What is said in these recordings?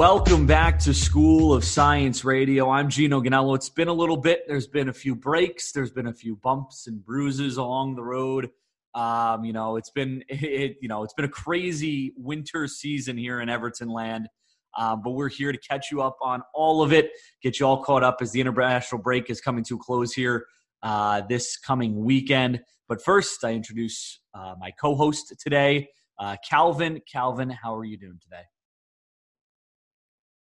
Welcome back to School of Science Radio. I'm Gino Ganello. It's been a little bit. There's been a few breaks. There's been a few bumps and bruises along the road. Um, you know, it's been it, you know it's been a crazy winter season here in Everton land. Um, but we're here to catch you up on all of it, get you all caught up as the international break is coming to a close here uh, this coming weekend. But first, I introduce uh, my co-host today, uh, Calvin. Calvin, how are you doing today?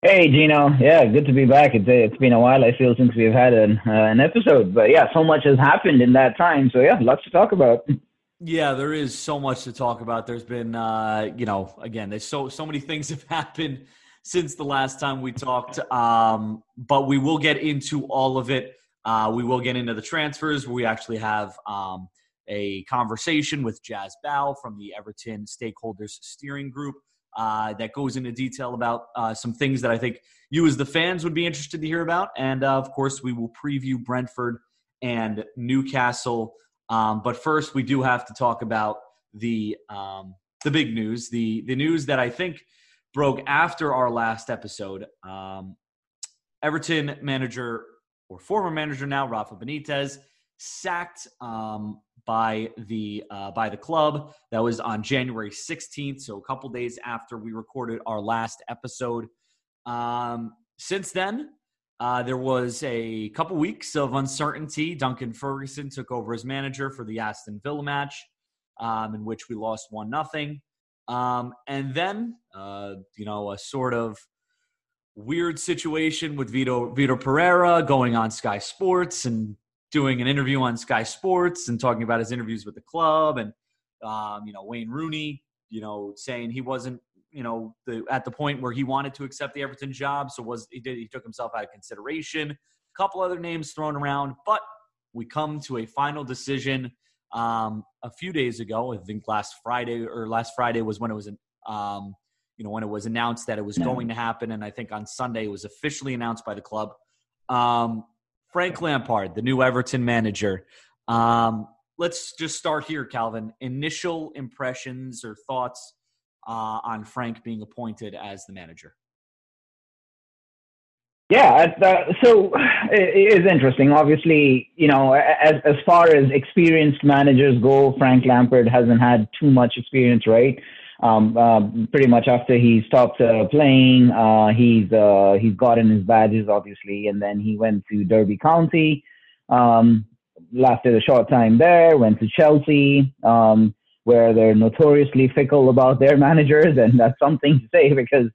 Hey Gino, yeah, good to be back. It's it's been a while. I feel since we've had an uh, an episode, but yeah, so much has happened in that time. So yeah, lots to talk about. Yeah, there is so much to talk about. There's been, uh, you know, again, there's so so many things have happened since the last time we talked. Um, but we will get into all of it. Uh, we will get into the transfers. We actually have um, a conversation with Jas Bow from the Everton Stakeholders Steering Group uh, that goes into detail about uh, some things that I think you, as the fans, would be interested to hear about. And uh, of course, we will preview Brentford and Newcastle. Um, but first, we do have to talk about the um, the big news, the the news that I think broke after our last episode. Um, Everton manager or former manager now, Rafa Benitez, sacked um, by the uh, by the club. That was on January 16th, so a couple days after we recorded our last episode. Um, since then, uh, there was a couple weeks of uncertainty. Duncan Ferguson took over as manager for the Aston Villa match, um, in which we lost one nothing. Um, and then, uh, you know, a sort of weird situation with Vito Vitor Pereira going on Sky Sports and doing an interview on Sky Sports and talking about his interviews with the club, and um, you know Wayne Rooney, you know, saying he wasn't, you know, the, at the point where he wanted to accept the Everton job, so was he did he took himself out of consideration. A couple other names thrown around, but we come to a final decision um, a few days ago. I think last Friday or last Friday was when it was, um, you know, when it was announced that it was going to happen, and I think on Sunday it was officially announced by the club. Um, Frank Lampard, the new Everton manager. Um, let's just start here, Calvin. Initial impressions or thoughts uh, on Frank being appointed as the manager. Yeah, uh, so it is interesting. Obviously, you know, as as far as experienced managers go, Frank Lampard hasn't had too much experience, right? Um, uh, pretty much after he stopped uh, playing, uh, he's uh, he's gotten his badges obviously, and then he went to Derby County, um, lasted a short time there, went to Chelsea, um, where they're notoriously fickle about their managers, and that's something to say because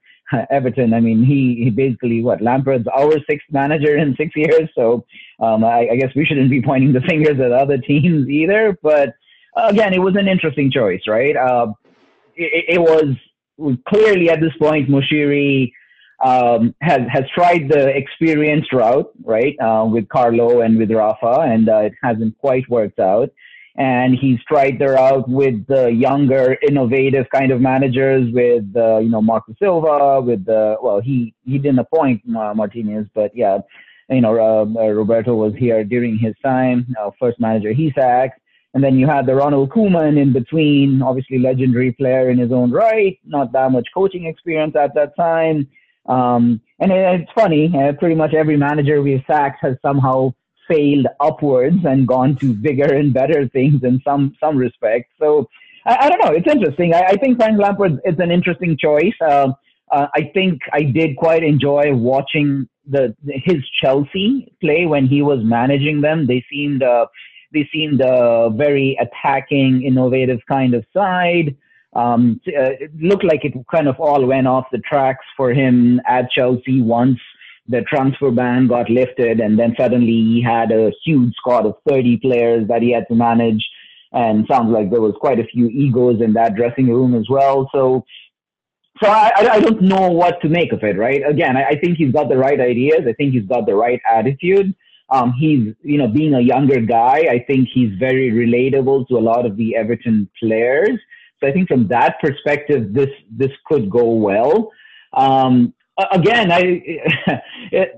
Everton, I mean, he he basically what Lampard's our sixth manager in six years, so um, I, I guess we shouldn't be pointing the fingers at other teams either, but. Again, it was an interesting choice, right? Uh, it, it was clearly at this point Moshiri um, has has tried the experienced route, right, uh, with Carlo and with Rafa, and uh, it hasn't quite worked out. And he's tried the route with the younger, innovative kind of managers, with uh, you know Marco Silva, with the well, he he didn't appoint Martinez, but yeah, you know uh, Roberto was here during his time, first manager he sacked. And then you had the Ronald Koeman in between, obviously legendary player in his own right, not that much coaching experience at that time. Um, and it, it's funny, uh, pretty much every manager we've sacked has somehow failed upwards and gone to bigger and better things in some some respects. So I, I don't know, it's interesting. I, I, think Frank Lampard is an interesting choice. Uh, uh, I think I did quite enjoy watching the his Chelsea play when he was managing them. They seemed uh, they seemed a very attacking, innovative kind of side. Um, uh, it looked like it kind of all went off the tracks for him at Chelsea once the transfer ban got lifted, and then suddenly he had a huge squad of 30 players that he had to manage. And sounds like there was quite a few egos in that dressing room as well. So, so I, I don't know what to make of it, right? Again, I, I think he's got the right ideas. I think he's got the right attitude. Um, he's, you know, being a younger guy, I think he's very relatable to a lot of the Everton players. So I think from that perspective, this this could go well. Um, again, I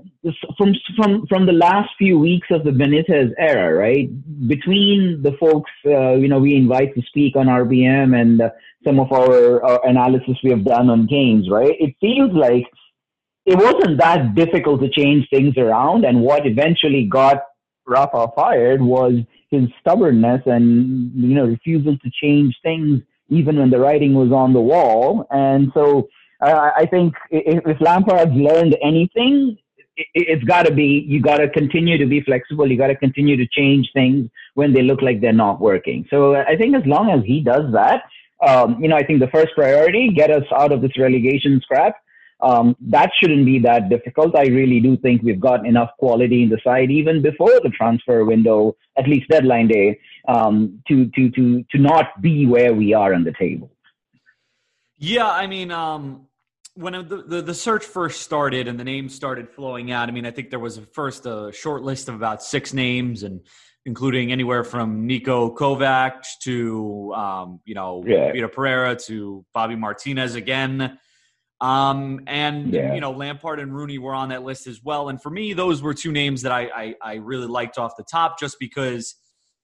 from from from the last few weeks of the Benitez era, right? Between the folks, uh, you know, we invite to speak on RBM and uh, some of our, our analysis we have done on games, right? It feels like it wasn't that difficult to change things around. And what eventually got Rafa fired was his stubbornness and you know refusal to change things even when the writing was on the wall. And so I, I think if, if Lampard's learned anything, it, it's got to be you got to continue to be flexible. You got to continue to change things when they look like they're not working. So I think as long as he does that, um, you know, I think the first priority get us out of this relegation scrap um, that shouldn't be that difficult. I really do think we've got enough quality in the side even before the transfer window, at least deadline day, um, to to to to not be where we are on the table. Yeah, I mean, um, when the, the, the search first started and the names started flowing out, I mean, I think there was first a short list of about six names and including anywhere from Niko Kovac to um, you know yeah. Peter Pereira to Bobby Martinez again. Um, and yeah. you know, Lampard and Rooney were on that list as well. And for me, those were two names that I, I, I really liked off the top, just because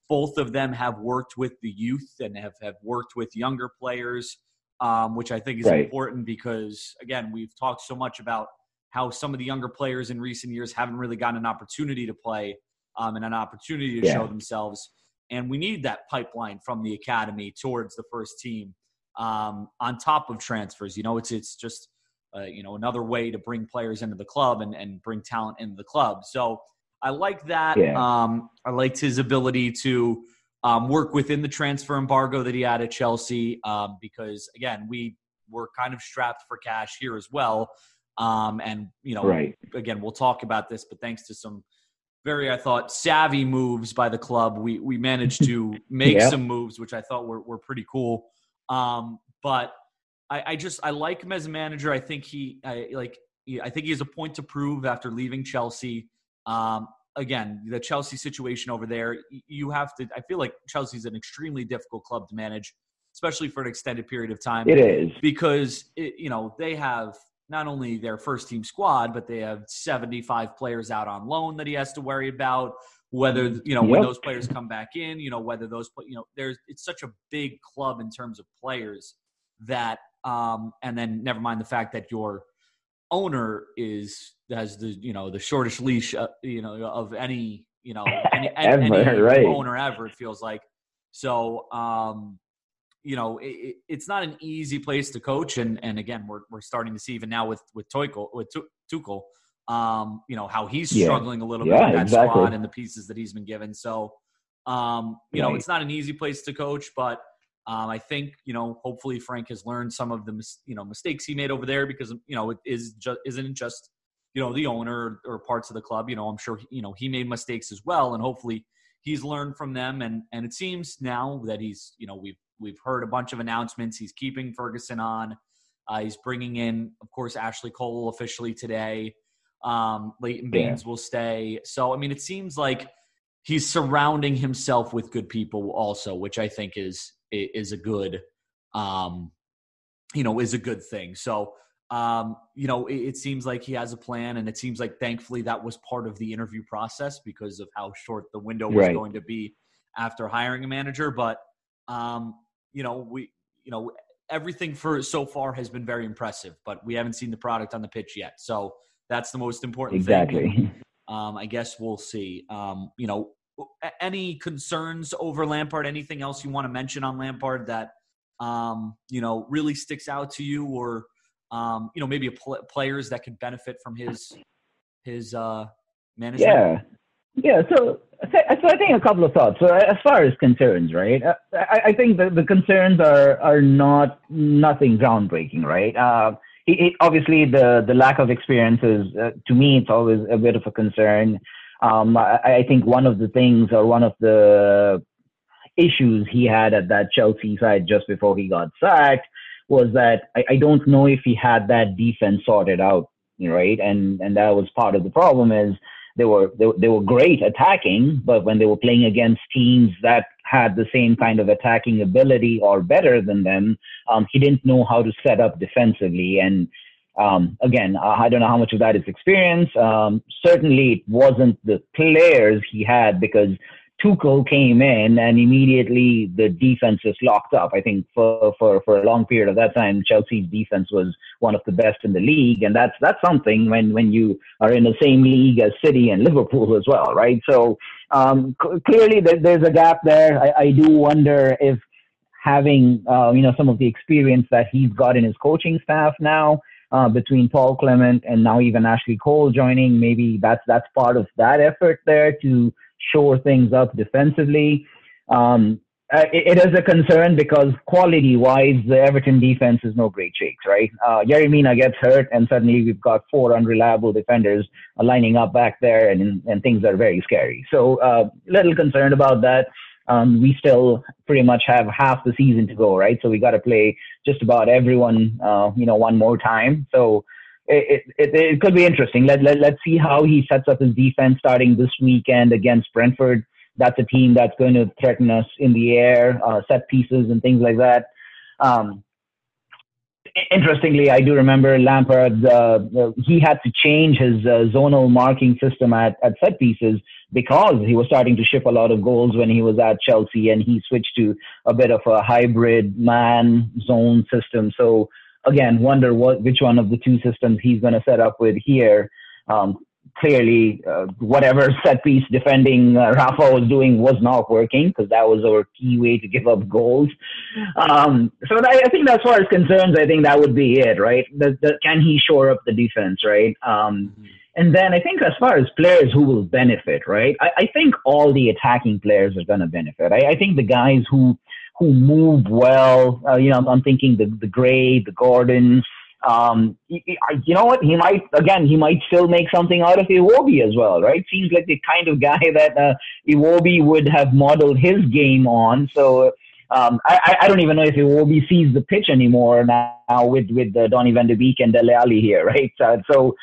both of them have worked with the youth and have, have worked with younger players, um, which I think is right. important because again, we've talked so much about how some of the younger players in recent years haven't really gotten an opportunity to play um, and an opportunity to yeah. show themselves. And we need that pipeline from the academy towards the first team um, on top of transfers. You know, it's it's just uh, you know another way to bring players into the club and, and bring talent into the club. So I like that. Yeah. Um, I liked his ability to um, work within the transfer embargo that he had at Chelsea um, because again we were kind of strapped for cash here as well. Um, and you know, right. again, we'll talk about this, but thanks to some very, I thought, savvy moves by the club, we we managed to make yeah. some moves, which I thought were were pretty cool. Um, but I, I, just I like him as a manager. I think he I, like I think he has a point to prove after leaving Chelsea. Um, again, the Chelsea situation over there, you have to. I feel like Chelsea's an extremely difficult club to manage, especially for an extended period of time. It is because it, you know they have not only their first team squad, but they have 75 players out on loan that he has to worry about whether you know yep. when those players come back in you know whether those you know there's it's such a big club in terms of players that um and then never mind the fact that your owner is has the you know the shortest leash uh, you know of any you know any, ever, any right. owner ever it feels like so um you know it, it's not an easy place to coach and and again we're we're starting to see even now with with Tuchel with Tuchel um, you know, how he's yeah. struggling a little yeah, bit with that exactly. squad and the pieces that he's been given. So, um, you right. know, it's not an easy place to coach, but um, I think you know, hopefully Frank has learned some of the mis- you know mistakes he made over there because you know it is just isn't just you know the owner or parts of the club. You know, I'm sure you know he made mistakes as well, and hopefully he's learned from them. And and it seems now that he's you know we've we've heard a bunch of announcements. He's keeping Ferguson on. Uh, he's bringing in, of course, Ashley Cole officially today. Um, Leighton Baines yeah. will stay. So I mean, it seems like he's surrounding himself with good people also, which I think is is a good, um, you know, is a good thing. So um, you know, it, it, seems like he has a plan, and it seems like thankfully that was part of the interview process because of how short the window was right. going to be after hiring a manager. But um, you know, we you know everything for so far has been very impressive, but we haven't seen the product on the pitch yet. So that's the most important exactly. thing. Um, I guess we'll see. Um, you know, any concerns over Lampard? Anything else you want to mention on Lampard that um, you know really sticks out to you, or um, you know maybe pl- players that could benefit from his his uh, management? Yeah, yeah. So, so I think a couple of thoughts. So as far as concerns, right? Uh, I, I think the, the concerns are are not nothing groundbreaking, right? Uh, it, it, obviously the the lack of experience is uh, to me it's always a bit of a concern. Um, I, I, think one of the things or one of the issues he had at that Chelsea side just before he got sacked was that I, I don't know if he had that defense sorted out, right? And and that was part of the problem is they were they, they were great attacking, but when they were playing against teams that had the same kind of attacking ability or better than them, um, he didn't know how to set up defensively. And um, again, I don't know how much of that is experience. Um, certainly, it wasn't the players he had because Tuchel came in and immediately the defense locked up. I think for, for, for a long period of that time, Chelsea's defense was one of the best in the league. And that's, that's something when, when you are in the same league as City and Liverpool as well, right? So um, c- clearly there's a gap there. I, I do wonder if having, uh, you know, some of the experience that he's got in his coaching staff now, uh, between Paul Clement and now even Ashley Cole joining. Maybe that's that's part of that effort there to shore things up defensively. Um, uh, it, it is a concern because quality-wise, the Everton defense is no great shakes, right? Uh, Mina gets hurt, and suddenly we've got four unreliable defenders lining up back there, and and things are very scary. So, a uh, little concerned about that. Um, we still pretty much have half the season to go, right? So we got to play just about everyone, uh, you know, one more time. So it, it, it could be interesting. Let, let, let's see how he sets up his defense starting this weekend against Brentford. That's a team that's going to threaten us in the air, uh, set pieces and things like that. Um, interestingly, I do remember Lampard. Uh, he had to change his uh, zonal marking system at, at set pieces because he was starting to ship a lot of goals when he was at Chelsea, and he switched to a bit of a hybrid man zone system. So again, wonder what which one of the two systems he's going to set up with here. Um, clearly, uh, whatever set piece defending uh, Rafa was doing was not working because that was our key way to give up goals. Um, so I, I, think as far as concerns, I think that would be it, right? The, the, can he shore up the defense, right? Um. And then I think as far as players who will benefit, right? I, I think all the attacking players are going to benefit. I, I think the guys who who move well. Uh, you know, I'm thinking the the Gray, the Gordon. Um, you know what? He might again. He might still make something out of Iwobi as well, right? Seems like the kind of guy that uh, Iwobi would have modeled his game on. So um, I, I don't even know if Iwobi sees the pitch anymore now with with uh, Donny Van de Beek and Dele Alli here, right? So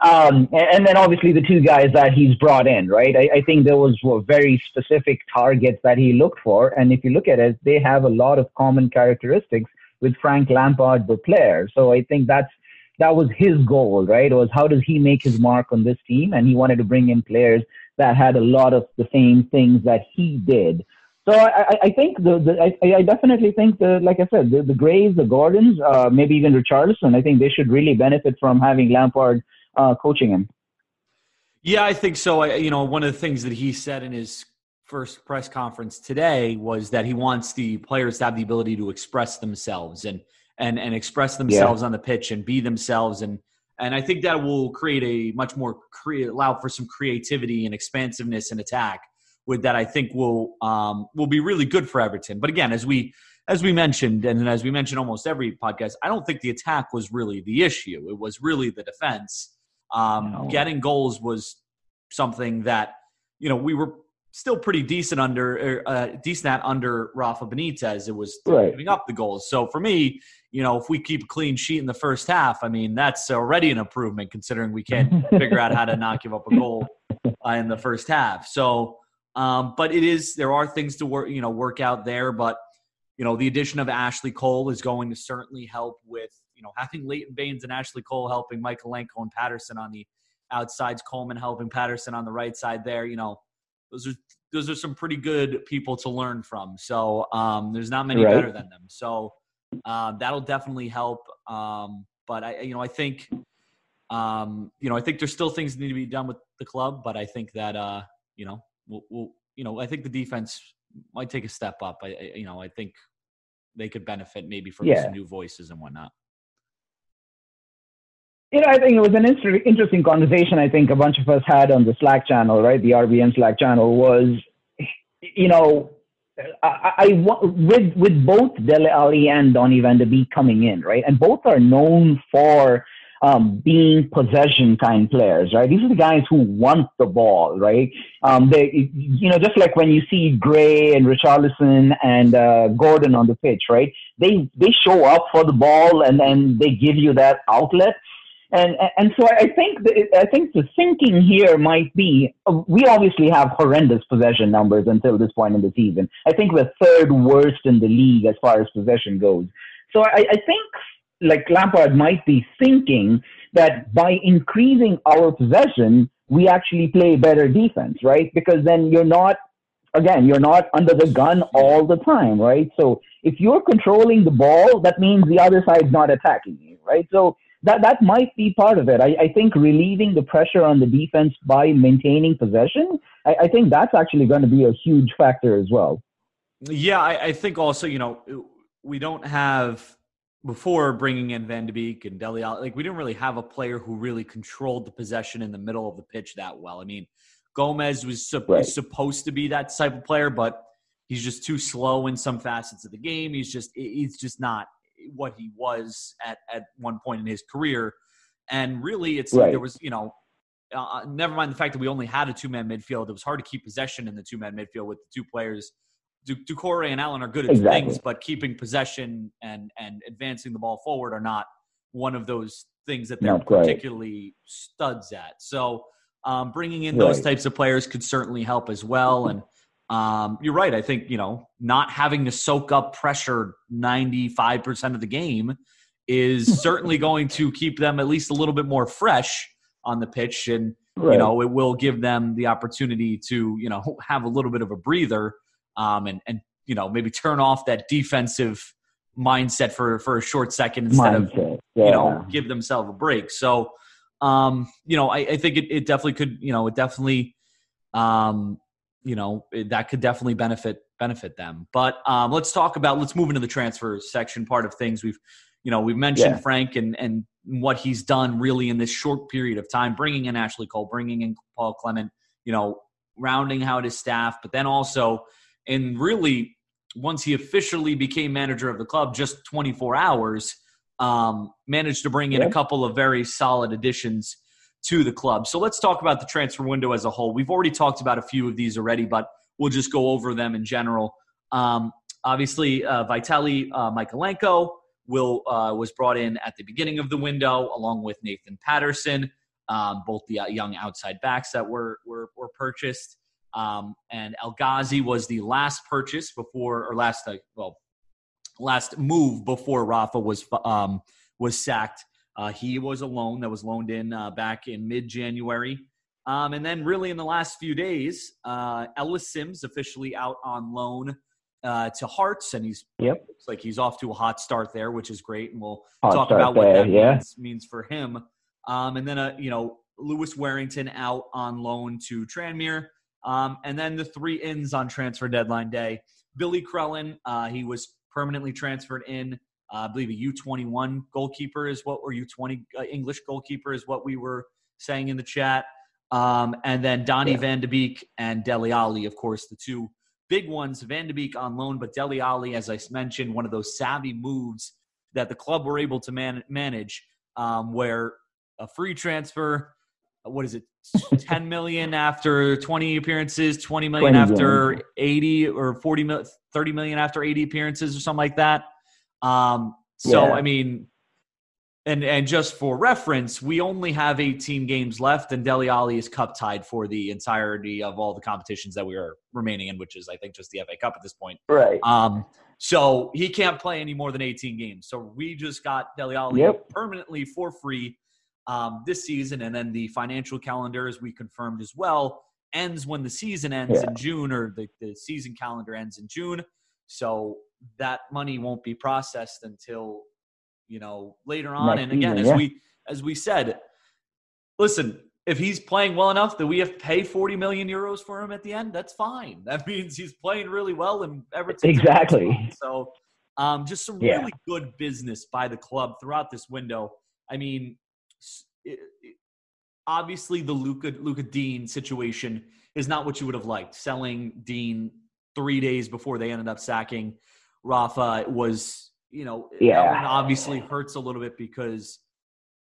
um, and then obviously the two guys that he's brought in, right? I, I think there was very specific targets that he looked for, and if you look at it, they have a lot of common characteristics with Frank Lampard, the player. So I think that's that was his goal, right? Was how does he make his mark on this team? And he wanted to bring in players that had a lot of the same things that he did. So I, I think the, the I, I definitely think that, like I said, the, the Grays, the Gordons, uh, maybe even Richardson. I think they should really benefit from having Lampard uh, coaching him. Yeah, I think so. I, you know, one of the things that he said in his first press conference today was that he wants the players to have the ability to express themselves and and and express themselves yeah. on the pitch and be themselves and and I think that will create a much more create allow for some creativity and expansiveness and attack with that I think will um, will be really good for Everton. But again, as we as we mentioned, and as we mentioned almost every podcast, I don't think the attack was really the issue. It was really the defense. Um, no. Getting goals was something that you know we were still pretty decent under er, uh, decent at under Rafa Benitez. It was right. giving up the goals. So for me, you know, if we keep a clean sheet in the first half, I mean that's already an improvement considering we can't figure out how to not give up a goal uh, in the first half. So, um, but it is there are things to work you know work out there, but you know the addition of Ashley Cole is going to certainly help with you know, having Leighton Baines and Ashley Cole helping Mykolenko and Patterson on the outsides, Coleman helping Patterson on the right side there, you know, those are those are some pretty good people to learn from. So um, there's not many right. better than them. So um, that'll definitely help. Um, but I, you know, I think, um, you know, I think there's still things that need to be done with the club. But I think that, uh, you know, we'll, we'll, you know, I think the defense might take a step up. I, I you know, I think they could benefit maybe from yeah. some new voices and whatnot you know, I think it was an interesting conversation. I think a bunch of us had on the Slack channel, right? The RBM Slack channel was, you know, I, I with with both Dele Alli and Donny Van de Beek coming in, right, and both are known for um, being possession kind players, right? These are the guys who want the ball, right? Um, they, you know, just like when you see Gray and Richarlison and uh, Gordon on the pitch, right? They they show up for the ball and then they give you that outlet. And, and so I think the, I think the thinking here might be we obviously have horrendous possession numbers until this point in the season. I think we're third worst in the league as far as possession goes. So I, I think like Lampard might be thinking that by increasing our possession, we actually play better defense, right? Because then you're not again, you're not under the gun all the time, right? So if you're controlling the ball, that means the other side's not attacking you, right? So that that might be part of it. I, I think relieving the pressure on the defense by maintaining possession, I, I think that's actually going to be a huge factor as well. Yeah, I, I think also, you know, we don't have before bringing in Van de Beek and Dele like we didn't really have a player who really controlled the possession in the middle of the pitch that well. I mean, Gomez was right. supposed to be that type of player, but he's just too slow in some facets of the game. He's just he's just not what he was at at one point in his career. And really, it's right. like there was you know. Uh, never mind the fact that we only had a two-man midfield. It was hard to keep possession in the two-man midfield with the two players Doucouré and Allen are good at exactly. things, but keeping possession and and advancing the ball forward are not one of those things that they're particularly studs at. So um, bringing in right. those types of players could certainly help as well. And um, you're right. I think you know not having to soak up pressure 95 percent of the game is certainly going to keep them at least a little bit more fresh on the pitch, and right. you know it will give them the opportunity to you know have a little bit of a breather um, and and you know maybe turn off that defensive mindset for for a short second instead mindset. of yeah. you know give themselves a break. So um, you know I, I think it, it definitely could you know it definitely um, you know that could definitely benefit benefit them. But um, let's talk about let's move into the transfer section part of things. We've you know we've mentioned yeah. Frank and and what he's done really in this short period of time, bringing in Ashley Cole, bringing in Paul Clement, you know, rounding out his staff, but then also and really, once he officially became manager of the club, just 24 hours, um, managed to bring in yeah. a couple of very solid additions to the club. So let's talk about the transfer window as a whole. We've already talked about a few of these already, but we'll just go over them in general. Um, obviously, uh, Vitaly uh, Mykolenko will uh, was brought in at the beginning of the window, along with Nathan Patterson, um, both the uh, young outside backs that were were, were purchased. Um, and El Ghazi was the last purchase before, or last, uh, well, last move before Rafa was um, was sacked. Uh, he was a loan that was loaned in uh, back in mid January. Um, and then, really, in the last few days, uh, Ellis Sims officially out on loan uh, to Hearts, and he's yep. looks like he's off to a hot start there, which is great. And we'll hot talk about what that yeah. means, means, for him. Um, and then, uh, you know, Lewis Warrington out on loan to Tranmere. Um, and then the three ins on transfer deadline day. Billy Crellin, uh, he was permanently transferred in. Uh, I believe a U21 goalkeeper is what, or U20 uh, English goalkeeper is what we were saying in the chat. Um, and then Donny yeah. Van de Beek and Dele Alli, of course, the two big ones. Van de Beek on loan, but Dele Alli, as I mentioned, one of those savvy moves that the club were able to man- manage, um, where a free transfer what is it 10 million after 20 appearances 20 million 20 after million. 80 or 40 million 30 million after 80 appearances or something like that um so yeah. i mean and and just for reference we only have 18 games left and Dele Alli is cup tied for the entirety of all the competitions that we are remaining in which is i think just the fa cup at this point right um so he can't play any more than 18 games so we just got Dele Alli yep. permanently for free um, this season, and then the financial calendar, as we confirmed as well, ends when the season ends yeah. in June, or the, the season calendar ends in June. So that money won't be processed until you know later on. Next and again, season, as yeah. we as we said, listen, if he's playing well enough that we have to pay 40 million euros for him at the end, that's fine. That means he's playing really well and Everton. Exactly. So, um, just some yeah. really good business by the club throughout this window. I mean, obviously the Luca Luca Digne situation is not what you would have liked. Selling Digne three days before they ended up sacking Rafa It was, you know, yeah. that one obviously hurts a little bit because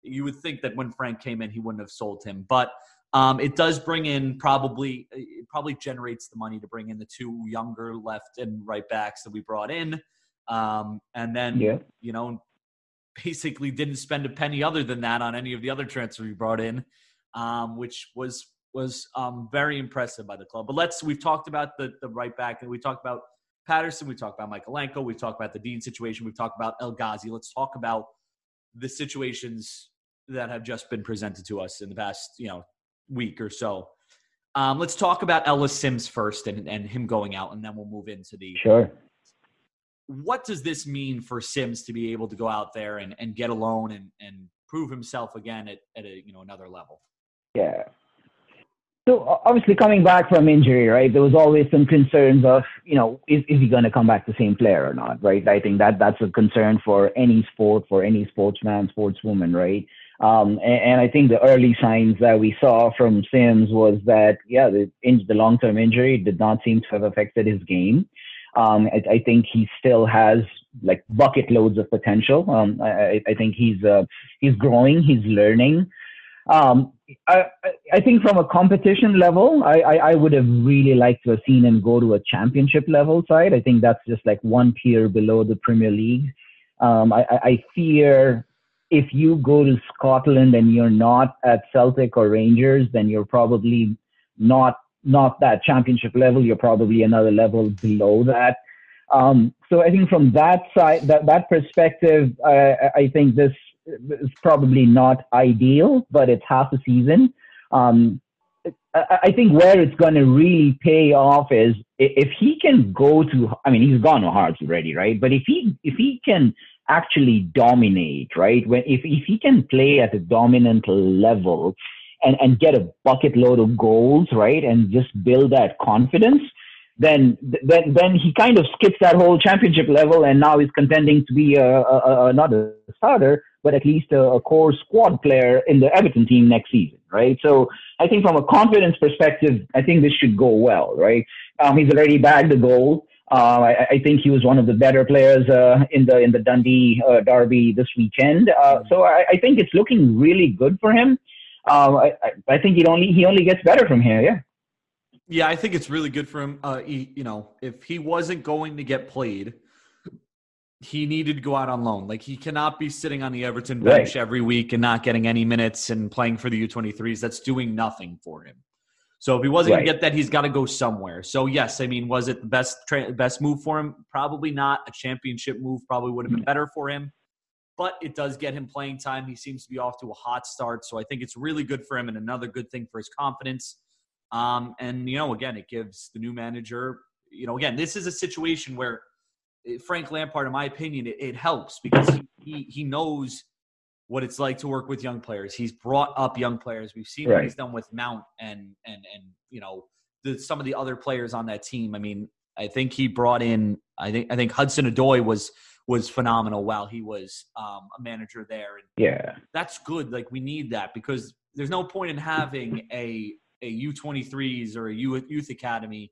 you would think that when Frank came in, he wouldn't have sold him. But um, it does bring in probably it probably generates the money to bring in the two younger left and right backs that we brought in. Um, and then yeah. you know basically didn't spend a penny other than that on any of the other transfers we brought in, um, which was was um, very impressive by the club. But let's we've talked about the the right back and we talked about Patterson, we talked about Mykolenko, we talked about the Digne situation, we've talked about El Ghazi. Let's talk about the situations that have just been presented to us in the past you know week or so. Um, let's talk about Ellis Sims first and, and him going out, and then we'll move into the. Sure. What does this mean for Sims to be able to go out there and, and get a loan and, and prove himself again at, at a you know another level? Yeah. So obviously coming back from injury, right? There was always some concerns of, you know, is, is he going to come back the same player or not, right? I think that that's a concern for any sport, for any sportsman, sportswoman, right? Um, and, and, I think the early signs that we saw from Sims was that, yeah, the, in, the long-term injury did not seem to have affected his game. Um, I, I, think he still has like bucket loads of potential. Um, I, I, think he's uh, he's growing, he's learning. Um, I, I think from a competition level, I, I, I, would have really liked to have seen him go to a championship level side. I think that's just like one tier below the Premier League. Um, I, I fear if you go to Scotland and you're not at Celtic or Rangers, then you're probably not not that championship level. You're probably another level below that. Um, so I think from that side, that that perspective, I, I think this is probably not ideal, but it's half a season. Um, I, I think where it's going to really pay off is if he can go to. I mean, he's gone to Hearts already, right? But if he if he can actually dominate, right? When if, if he can play at a dominant level and, and get a bucket load of goals, right? And just build that confidence, then then then he kind of skips that whole championship level and now he's contending to be a, a, a not a starter, but at least a, a core squad player in the Everton team next season, right? So I think from a confidence perspective, I think this should go well, right? Um, he's already bagged the goal. Uh, I, I, think he was one of the better players uh, in the in the Dundee uh, derby this weekend. Uh, so I, I, think it's looking really good for him. Um, I, I, think he only he only gets better from here. Yeah. Yeah, I think it's really good for him. Uh, he, you know, if he wasn't going to get played, he needed to go out on loan. Like he cannot be sitting on the Everton bench right. every week and not getting any minutes and playing for the U23s. That's doing nothing for him. So if he wasn't right. going to get that, he's got to go somewhere. So yes, I mean, was it the best tra- best move for him? Probably not. A championship move probably would have been mm. better for him, but it does get him playing time. He seems to be off to a hot start, so I think it's really good for him and another good thing for his confidence. Um, and you know, again, it gives the new manager. You know, again, this is a situation where Frank Lampard, in my opinion, it, it helps because he, he he knows what it's like to work with young players. He's brought up young players. We've seen right. what he's done with Mount and and and you know the, some of the other players on that team. I mean, I think he brought in. I think I think Hudson-Odoi was was phenomenal while he was um, a manager there. And yeah, that's good. Like we need that because there's no point in having a a U23s or a youth academy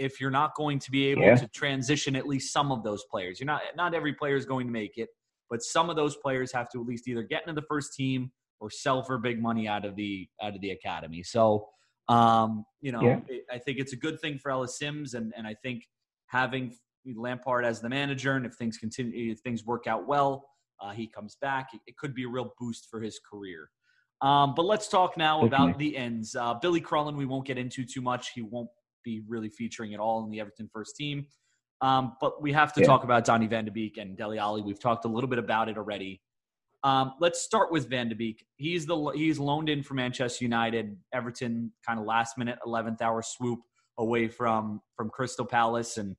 if you're not going to be able yeah. to transition at least some of those players. You're not not every player is going to make it but some of those players have to at least either get into the first team or sell for big money out of the out of the academy. So, um, you know, yeah. it, I think it's a good thing for Ellis Sims, and and I think having Lampard as the manager, and if things continue, if things work out well, uh, he comes back. It, it, could be a real boost for his career. Um, but let's talk now about the ends. Uh, Billy Crellin, we won't get into too much. He won't be really featuring at all in the Everton first team. Um, but we have to yeah. talk about Donny Van de Beek and Dele Alli. We've talked a little bit about it already. Um, let's start with Van de Beek. He's the he's loaned in for Manchester United. Everton kind of last minute, eleventh hour swoop away from from Crystal Palace, and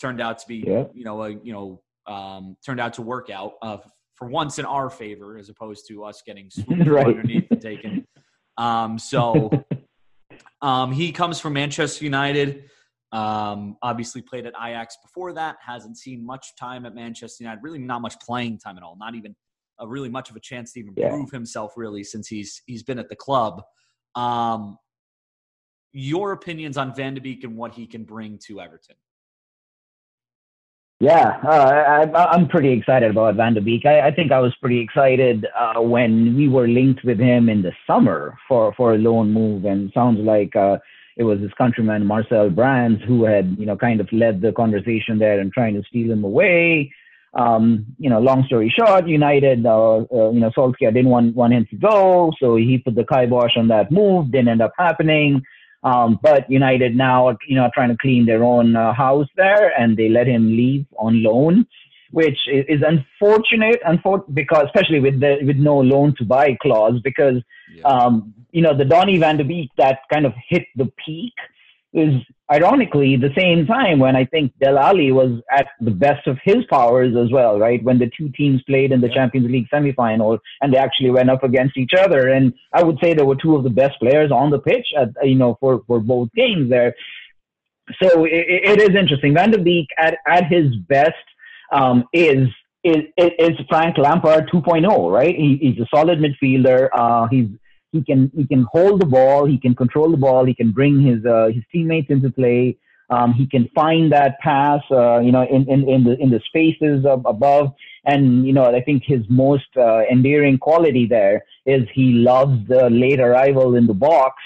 turned out to be yeah. you know a, you know um, turned out to work out uh, for once in our favor as opposed to us getting swooped right. underneath and taken. Um, so um, he comes from Manchester United. Um, obviously played at Ajax before that. Hasn't seen much time at Manchester United. Really, not much playing time at all. Not even a really much of a chance to even yeah. prove himself really since he's he's been at the club. Um, your opinions on Van de Beek and what he can bring to Everton? Yeah, uh, I, am pretty excited about Van de Beek. I, I think I was pretty excited uh, when we were linked with him in the summer for, for a loan move, and sounds like uh, it was his countryman Marcel Brands who had, you know, kind of led the conversation there and trying to steal him away. Um, you know, long story short, United, uh, uh, you know, Solskjaer didn't want, want him to go, so he put the kibosh on that move. Didn't end up happening. Um, but United now, you know, trying to clean their own uh, house there, and they let him leave on loan, which is, unfortunate, unfor- because especially with the with no loan to buy clause, because yeah. um, you know, the Donny van de Beek that kind of hit the peak is ironically the same time when I think Dele Alli was at the best of his powers as well, right? When the two teams played in the. Champions League semifinal and they actually went up against each other. And I would say there were two of the best players on the pitch at, you know, for, for both games there. So it, it is interesting. Van de Beek at, at his best um, is, is, is Frank Lampard 2.0, right? He, he's a solid midfielder. Uh, he's, he can he can hold the ball, he can control the ball, he can bring his uh, his teammates into play. Um, he can find that pass, uh, you know, in, in, in the in the spaces above. And you know, I think his most uh, endearing quality there is he loves the late arrival in the box.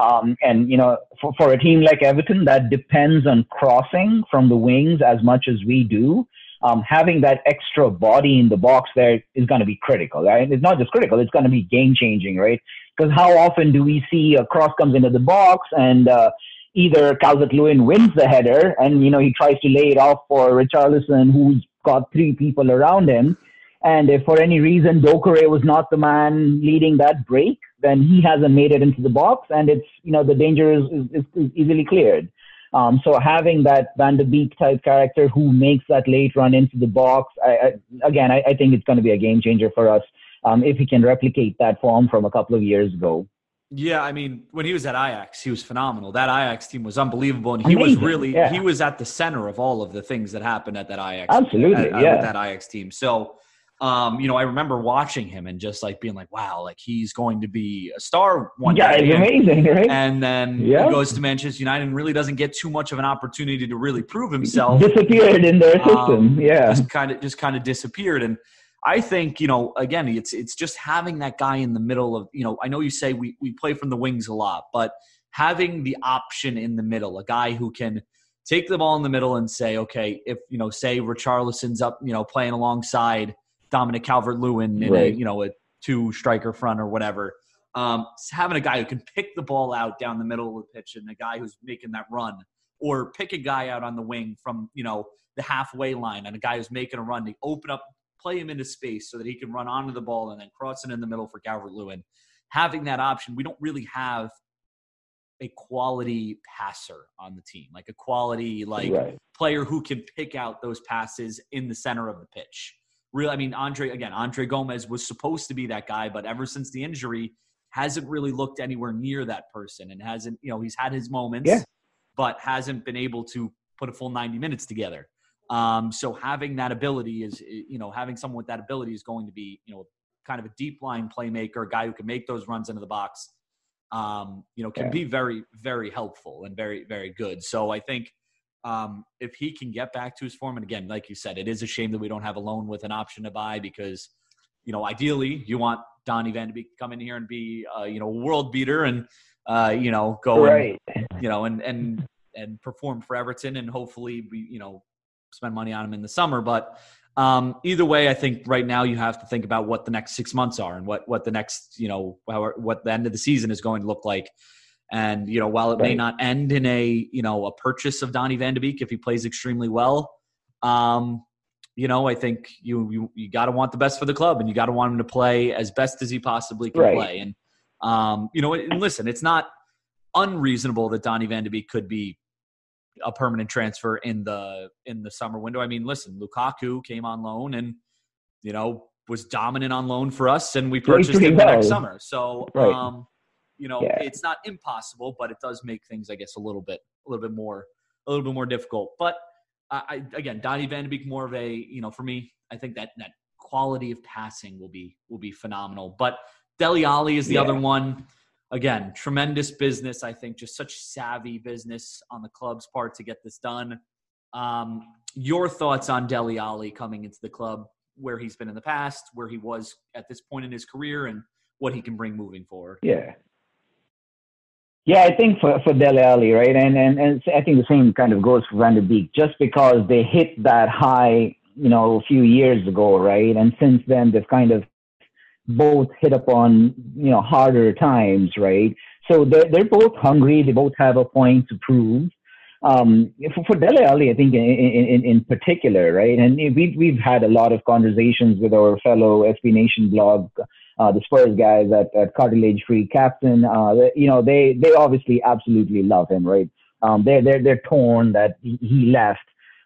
Um, and you know, for, for a team like Everton that depends on crossing from the wings as much as we do, um, having that extra body in the box there is going to be critical, right? It's not just critical; it's going to be game changing, right? Because how often do we see a cross comes into the box and uh, either Calvert Lewin wins the header and you know he tries to lay it off for Richarlison, who's got three people around him, and if for any reason Doucouré was not the man leading that break, then he hasn't made it into the box, and it's you know the danger is, is, is easily cleared. Um, so having that Van de Beek type character who makes that late run into the box, I, I, again, I, I, think it's going to be a game changer for us um, if he can replicate that form from a couple of years ago. Yeah, I mean, when he was at Ajax, he was phenomenal. That Ajax team was unbelievable, and he Amazing, was really yeah. he was at the center of all of the things that happened at that Ajax. Absolutely, at, yeah. that Ajax team. So, um, you know, I remember watching him and just like being like, "Wow, like he's going to be a star one yeah, day." Yeah, amazing, right? And then yeah. he goes to Manchester United and really doesn't get too much of an opportunity to really prove himself. Disappeared in their system, um, yeah. Just kind of, just kind of disappeared, and I think you know again it's it's just having that guy in the middle of you know I know you say we we play from the wings a lot, but having the option in the middle, a guy who can take the ball in the middle and say, okay, if you know say Richarlison's up, you know playing alongside Dominic Calvert Lewin in right. a you know a two striker front or whatever. Um, having a guy who can pick the ball out down the middle of the pitch and a guy who's making that run, or pick a guy out on the wing from you know the halfway line and a guy who's making a run to open up play him into space so that he can run onto the ball and then cross it in the middle for Calvert Lewin. Having that option, we don't really have a quality passer on the team, like a quality like right. player who can pick out those passes in the center of the pitch. Really, I mean, Andre again, Andre Gomez was supposed to be that guy, but ever since the injury, hasn't really looked anywhere near that person, and hasn't, you know, he's had his moments, yeah. but hasn't been able to put a full 90 minutes together. Um, so having that ability is, you know, having someone with that ability is going to be, you know, kind of a deep line playmaker, a guy who can make those runs into the box. Um, you know, can yeah. be very, very helpful and very, very good. So I think um, if he can get back to his form, and again, like you said, it is a shame that we don't have a loan with an option to buy because, you know, ideally you want Donny Van to come in here and be, uh, you know, a world beater and, uh, you know, go right. and, you know, and and and perform for Everton and hopefully be, you know, spend money on him in the summer. But um, either way, I think right now you have to think about what the next six months are and what what the next you know what the end of the season is going to look like. And you know, while it may not end in a you know a purchase of Donny Van de Beek if he plays extremely well, um, you know, I think you you, you got to want the best for the club, and you got to want him to play as best as he possibly can right. play. And um, you know, and listen, it's not unreasonable that Donny Van de Beek could be a permanent transfer in the in the summer window. I mean, listen, Lukaku came on loan and you know was dominant on loan for us, and we purchased him well. next summer. So, right. um, you know, yeah. it's not impossible, but it does make things, I guess, a little bit a little bit more a little bit more difficult. But I, again, Donny Van de Beek more of a you know for me, I think that that quality of passing will be will be phenomenal. But Dele Alli is the yeah. other one again, tremendous business. I think just such savvy business on the club's part to get this done. Um, your thoughts on Dele Alli coming into the club, where he's been in the past, where he was at this point in his career, and what he can bring moving forward. Yeah. Yeah, I think for, for Dele Alli, right? And, and and I think the same kind of goes for Van de Beek, just because they hit that high, you know, a few years ago, right? And since then they've kind of both hit upon you know harder times, right? So they're they're both hungry. They both have a point to prove. Um, for, for Dele I think in, in, in particular, right? And we've we've had a lot of conversations with our fellow SB Nation blog uh, the Spurs guys at, at Cartilage Free Captain, uh, you know, they they obviously absolutely love him, right? Um, they're they're they're torn that he left.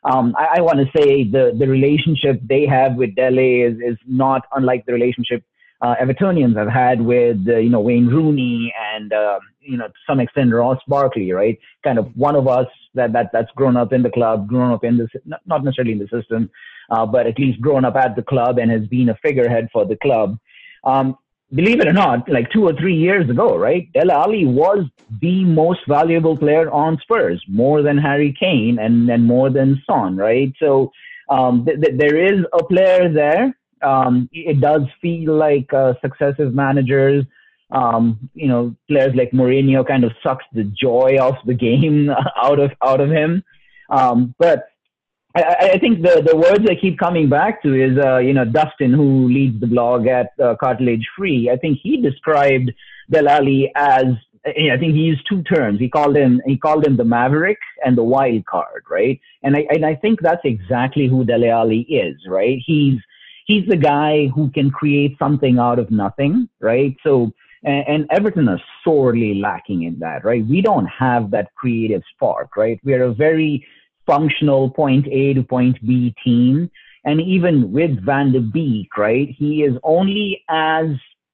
Um, I, I want to say the the relationship they have with Dele is is not unlike the relationship uh, Evertonians have had with uh, you know Wayne Rooney and uh, you know to some extent Ross Barkley, right? Kind of one of us that that that's grown up in the club, grown up in the not necessarily in the system, uh, but at least grown up at the club and has been a figurehead for the club. Um, believe it or not, like two or three years ago, right? Dele Alli was the most valuable player on Spurs, more than Harry Kane and and more than Son, right? So um, th- th- there is a player there um, it does feel like uh, successive managers, um, you know, players like Mourinho kind of sucks the joy of the game out of out of him. Um, but I, I, think the the words I keep coming back to is uh, you know Dustin, who leads the blog at uh, Cartilage Free. I think he described Dele Alli as I think he used two terms. He called him he called him the maverick and the wild card, right? And I and I think that's exactly who Dele Alli is, right? He's he's the guy who can create something out of nothing, right? So, and, and Everton are sorely lacking in that, right? We don't have that creative spark, right? We're a very functional point A to point B team. And even with Van de Beek, right, he is only as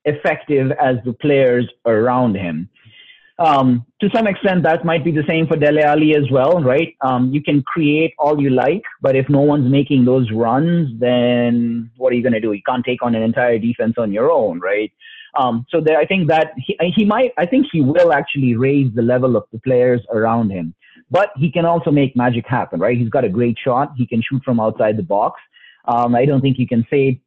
effective as the players around him. Um, to some extent, that might be the same for Dele Alli as well, right? Um, you can create all you like, but if no one's making those runs, then what are you going to do? You can't take on an entire defense on your own, right? Um, so there, I think that he, he might, I think he will actually raise the level of the players around him, but he can also make magic happen, right? He's got a great shot. He can shoot from outside the box. Um, I don't think you can say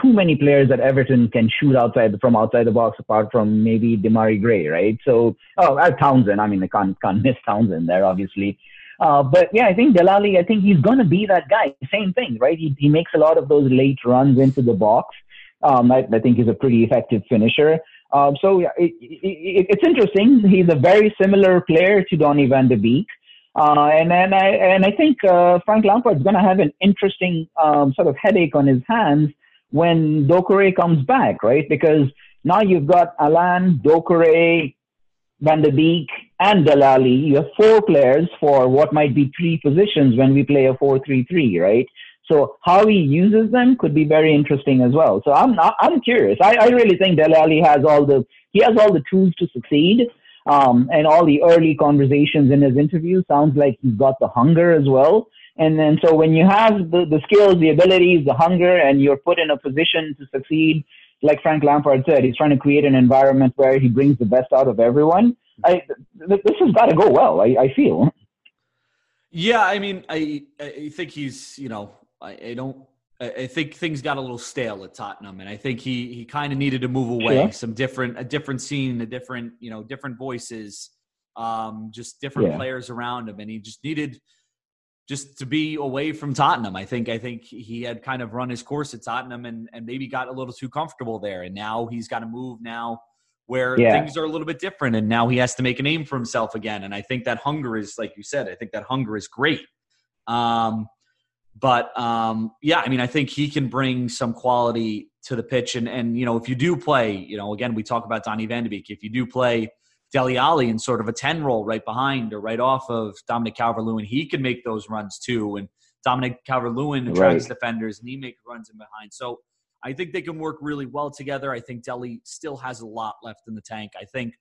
too many players at Everton can shoot outside from outside the box, apart from maybe Demarai Gray, right? So, oh, uh, Townsend. I mean, I can't can't miss Townsend there, obviously. Uh, but yeah, I think Dele Alli. I think he's gonna be that guy. Same thing, right? He he makes a lot of those late runs into the box. Um, I, I think he's a pretty effective finisher. Um, so yeah, it, it, it's interesting. He's a very similar player to Donny Van de Beek. Uh, and and I and I think uh, Frank Lampard's going to have an interesting um, sort of headache on his hands when Doucouré comes back, right? Because now you've got Allan, Doucouré, Van de Beek, and Dele Alli. You have four players for what might be three positions when we play a 4-3-3, right? So how he uses them could be very interesting as well. So I'm I'm curious. I, I really think Dele Alli has all the he has all the tools to succeed. Um, and all the early conversations in his interview sounds like he's got the hunger as well. And then, so when you have the, the skills, the abilities, the hunger, and you're put in a position to succeed, like Frank Lampard said, he's trying to create an environment where he brings the best out of everyone. I, this has got to go well. I, I feel. Yeah, I mean, I I think he's you know I, I don't I think things got a little stale at Tottenham, and I think he he kind of needed to move away. Some different a different scene, a different you know different voices, um, just different yeah. players around him, and he just needed just to be away from Tottenham. I think I think he had kind of run his course at Tottenham and, and maybe got a little too comfortable there. And now he's got to move now where yeah. things are a little bit different and now he has to make a name for himself again. And I think that hunger is like you said, I think that hunger is great. Um, but um, yeah, I mean, I think he can bring some quality to the pitch. And and you know, if you do play, you know, again, we talk about Donny Van de Beek. If you do play Dele Alli in sort of a 10 role right behind or right off of Dominic Calvert Lewin. He can make those runs too. And Dominic Calvert Lewin attracts right. defenders and he makes runs in behind. So I think they can work really well together. I think Dele still has a lot left in the tank. I think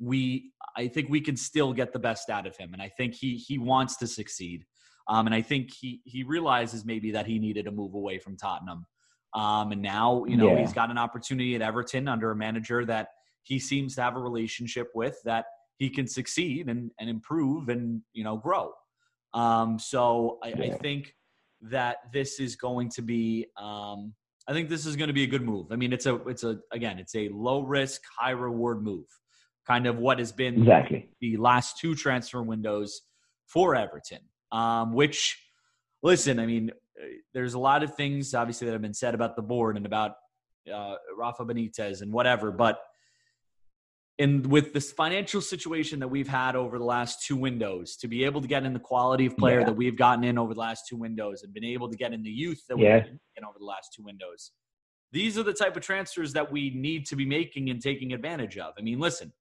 we I think we can still get the best out of him. And I think he he wants to succeed. Um, and I think he he realizes maybe that he needed to move away from Tottenham. Um, and now, you know, yeah. he's got an opportunity at Everton under a manager that – he seems to have a relationship with that he can succeed and, and improve and you know grow. Um, so I, yeah. I, think that this is going to be um, I think this is going to be a good move. I mean, it's a it's a again it's a low risk high reward move, kind of what has been exactly the last two transfer windows for Everton. Um, which listen, I mean, there's a lot of things obviously that have been said about the board and about uh, Rafa Benitez and whatever, but and with this financial situation that we've had over the last two windows, to be able to get in the quality of player yeah. that we've gotten in over the last two windows and been able to get in the youth that we've yeah. in over the last two windows, these are the type of transfers that we need to be making and taking advantage of. I mean, listen,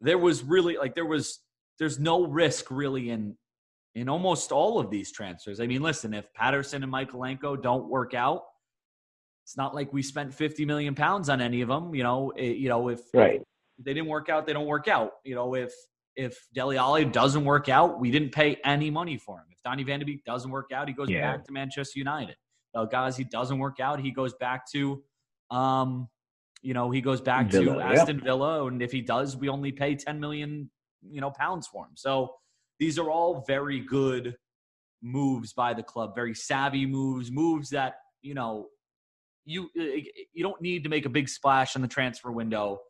there was really like there was there's no risk really in in almost all of these transfers. I mean, listen, if Patterson and Mykolenko don't work out, it's not like we spent 50 million pounds on any of them. You know, it, you know if, right. if they didn't work out, they don't work out. You know, if if Dele Alli doesn't work out, we didn't pay any money for him. If Donny Van de Beek doesn't work out, he goes yeah. back to Manchester United. El Ghazi doesn't work out, he goes back to, um, you know, he goes back Villa, to Aston. Villa, and if he does, we only pay 10 million, you know, pounds for him. So these are all very good moves by the club, very savvy moves, moves that you know you you don't need to make a big splash in the transfer window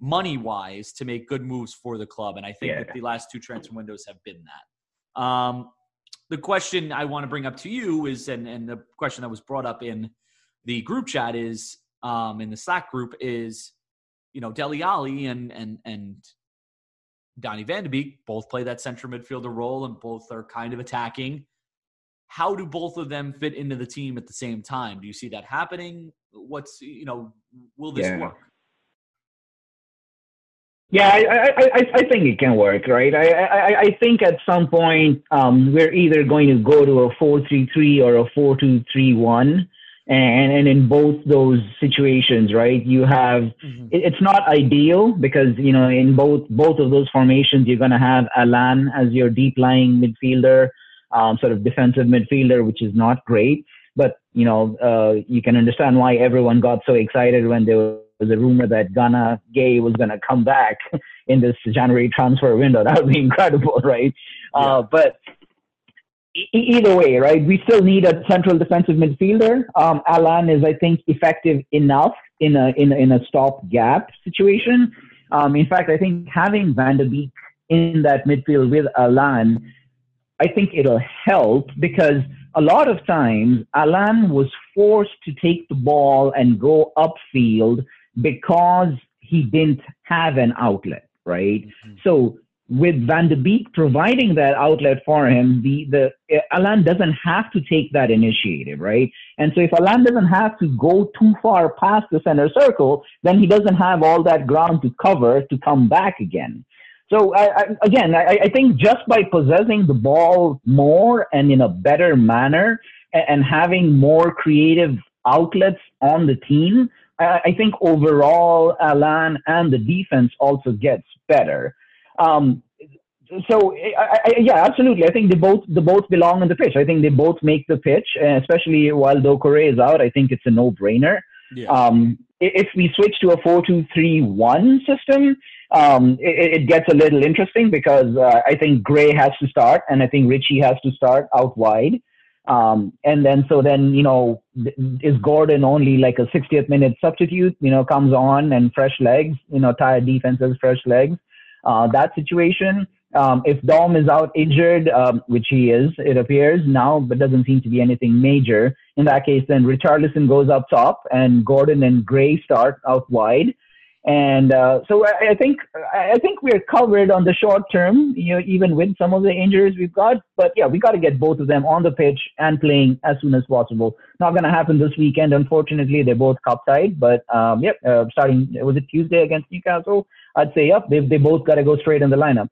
money wise to make good moves for the club and i think yeah. that the last two transfer windows have been that um, the question i want to bring up to you is and, and the question that was brought up in the group chat is um, in the slack group is you know Dele Alli and and and Donny Van de Beek both play that central midfielder role and both are kind of attacking. How do both of them fit into the team at the same time? Do you see that happening? What's you know, will this yeah. work? Yeah, I, I, I, I think it can work, right? I, I, I think at some point um, we're either going to go to a four-three-three or a four-two-three-one and and in both those situations right you have mm-hmm. it's not ideal because you know in both both of those formations you're going to have Allan as your deep lying midfielder um, sort of defensive midfielder which is not great but you know uh, you can understand why everyone got so excited when there was a rumor that Gana Gueye was going to come back in this January transfer window that would be incredible right uh, yeah. uh, but either way, right? We still need a central defensive midfielder. Um, Allan is, I think, effective enough in a in a, in a stop gap situation. Um, in fact, I think having Van de Beek in that midfield with Allan, I think it'll help because a lot of times Allan was forced to take the ball and go upfield because he didn't have an outlet, right? Mm-hmm. So with Van de Beek providing that outlet for him, the the Allan doesn't have to take that initiative, right? And so if Allan doesn't have to go too far past the center circle, then he doesn't have all that ground to cover to come back again. So I, I, again, I, I, think just by possessing the ball more and in a better manner, and, and having more creative outlets on the team, I, think overall Allan and the defense also gets better. Um, so I, I, yeah, absolutely. I think they both they both belong on the pitch. I think they both make the pitch, especially while Doucouré is out. I think it's a no brainer. Yeah. Um, if we switch to a four-two-three-one system, um, it, it, gets a little interesting because uh, I think Gray has to start, and I think Ritchie has to start out wide. Um, and then so then you know is Gordon only like a 60th minute substitute? You know, comes on and fresh legs. You know, tired defenses, fresh legs uh, that situation. Um, if Dom is out injured, um, which he is, it appears now, but doesn't seem to be anything major. In that case, then Richarlison goes up top, and Gordon and Gray start out wide. And uh, so I, I, think I think we're covered on the short term, you know, even with some of the injuries we've got. But yeah, we got to get both of them on the pitch and playing as soon as possible. Not going to happen this weekend, unfortunately. They're both cup tied, but um, yep, uh, starting was it Tuesday against Newcastle? I'd say yep, they they both got to go straight in the lineup.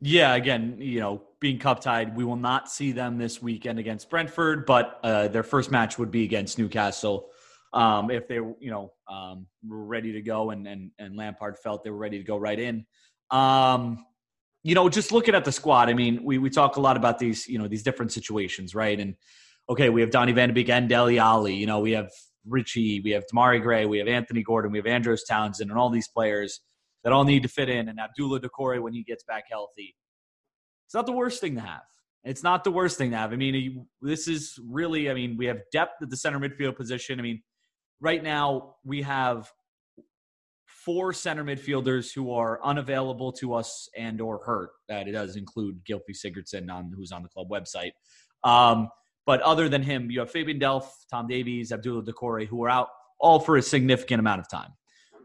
Yeah, again, you know, being cup tied, we will not see them this weekend against Brentford, but uh, their first match would be against Newcastle um, if they you know um, were ready to go and, and and Lampard felt they were ready to go right in. Um, you know, just looking at the squad, I mean, we we talk a lot about these you know these different situations, right? And okay, we have Donny Van de Beek and Dele Alli. You know, we have Richie, we have Demarai Gray, we have Anthony Gordon, we have Andros Townsend, and all these players that all need to fit in. And Abdoulaye Doucouré when he gets back healthy. It's not the worst thing to have. It's not the worst thing to have. I mean, this is really, I mean, we have depth at the center midfield position. I mean, right now we have four center midfielders who are unavailable to us and or hurt. That it does include Gylfi Sigurdsson on who's on the club website. Um, but other than him, you have Fabian Delph, Tom Davies, Abdoulaye Doucouré, who are out all for a significant amount of time.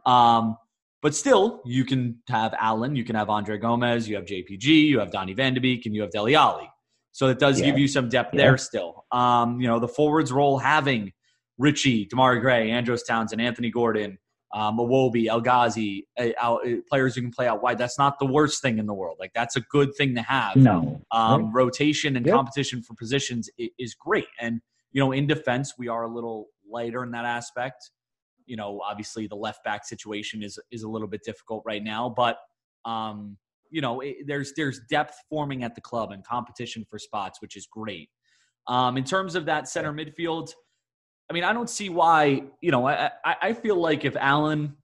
Um, but still, you can have Allan, you can have Andre Gomes, you have JPG, you have Donny Van de Beek, and you have Dele Alli. So it does yeah. give you some depth yeah. there still. Um, you know, the forwards role having Richie, Demarai Gray, Andros Townsend, Anthony Gordon, um, Iwobi, El Ghazi, uh, out, uh, players who can play out wide. That's not the worst thing in the world. Like that's a good thing to have. No. Um, right. Rotation and yep. competition for positions is, is great. And, you know, in defense, we are a little lighter in that aspect. You know, obviously the left back situation is is a little bit difficult right now, but um, you know, it, there's there's depth forming at the club and competition for spots, which is great. Um, in terms of that center midfield, I mean, I don't see why. You know, I I feel like if Allan,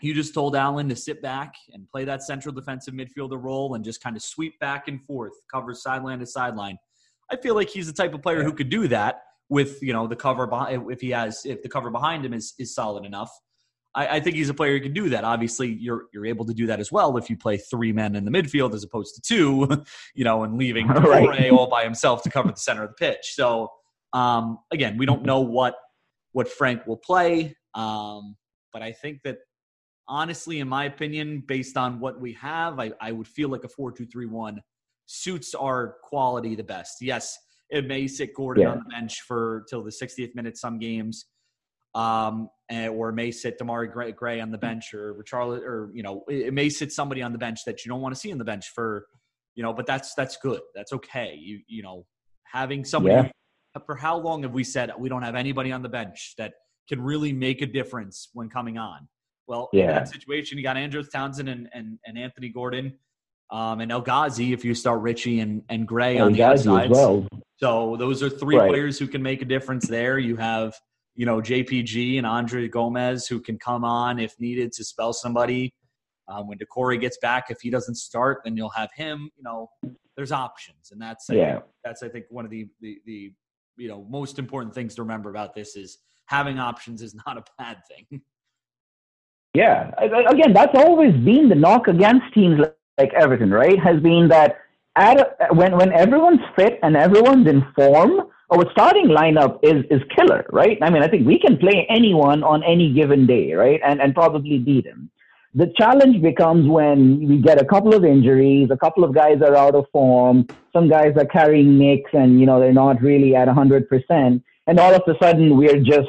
you just told Allan to sit back and play that central defensive midfielder role and just kind of sweep back and forth, cover sideline to sideline. I feel like he's the type of player who could do that with you know the cover behind if he has if the cover behind him is is solid enough. I, I, think he's a player who can do that. Obviously, you're you're able to do that as well if you play three men in the midfield as opposed to two, you know, and leaving right. all by himself to cover the center of the pitch. So um, again, we don't know what what Frank will play, um, but I think that honestly, in my opinion, based on what we have, I, I would feel like a four-two-three-one suits our quality the best. Yes, it may sit Gordon yeah. on the bench for till the 60th minute some games, um, and, or may sit Demarai Gray, Gray on the bench, or Charlotte, or you know, it, it may sit somebody on the bench that you don't want to see on the bench for, you know. But that's that's good. That's okay. You you know, having somebody. Yeah. For how long have we said we don't have anybody on the bench that can really make a difference when coming on? Well, yeah. in that situation, you got Andros Townsend and, and, and Anthony Gordon um, and El Ghazi if you start Richie and, and Gray El on the Ghazi outsides. Well. So those are three right. players who can make a difference there. You have, you know, JPG and Andre Gomes who can come on if needed to spell somebody. Um, when Doucouré gets back, if he doesn't start, then you'll have him. You know, there's options, and that's I yeah. Think, that's I think one of the, the the you know most important things to remember about this is having options is not a bad thing. Yeah, again, that's always been the knock against teams like Everton, right? Has been that at a, when when everyone's fit and everyone's in form, our starting lineup is is killer, right? I mean, I think we can play anyone on any given day, right? And and probably beat them. The challenge becomes when we get a couple of injuries, a couple of guys are out of form, some guys are carrying nicks, and you know they're not really at hundred percent, and all of a sudden we're just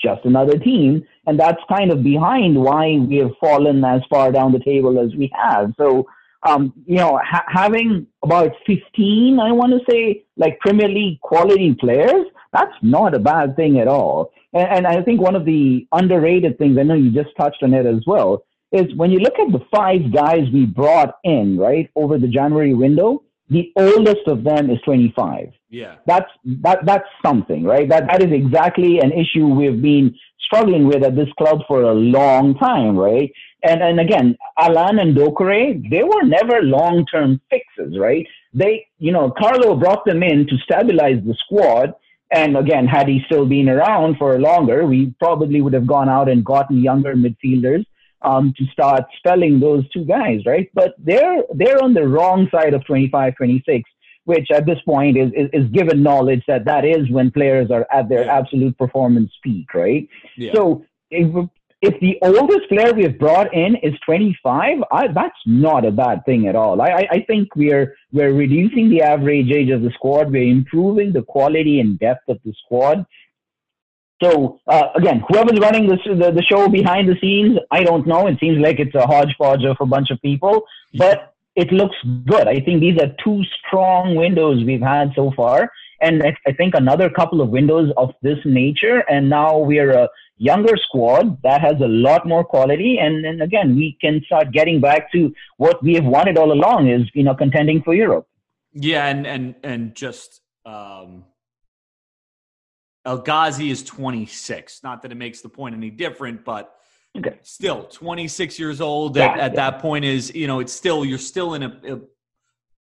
just another team, and that's kind of behind why we have fallen as far down the table as we have. So um, you know, ha- having about 15, I want to say, like Premier League quality players, that's not a bad thing at all. And, and I think one of the underrated things, I know you just touched on it as well, is when you look at the five guys we brought in, right, over the January window, the oldest of them is 25. Yeah. That's that that's something, right? That that is exactly an issue we've been struggling with at this club for a long time, right? And and again, Allan and Doucouré, they were never long term fixes, right? They, you know, Carlo brought them in to stabilize the squad. And again, had he still been around for longer, we probably would have gone out and gotten younger midfielders um, to start spelling those two guys, right? But they're they're on the wrong side of 25, 26, which at this point is, is, is given knowledge that that is when players are at their yeah. absolute performance peak, right? Yeah. So if, if the oldest player we have brought in is 25, I, that's not a bad thing at all. I, I think we're we're reducing the average age of the squad. We're improving the quality and depth of the squad. So uh, again, whoever's running this, the, the show behind the scenes, I don't know. It seems like it's a hodgepodge of a bunch of people, but it looks good. I think these are two strong windows we've had so far, and I, I think another couple of windows of this nature, and now we're a younger squad that has a lot more quality, and, and again, we can start getting back to what we have wanted all along: is you know contending for Europe. Yeah, and and and just. Um El Ghazi is 26. Not that it makes the point any different, but okay. still 26 years old yeah, at, at yeah. that point is, you know, it's still, you're still in a, a,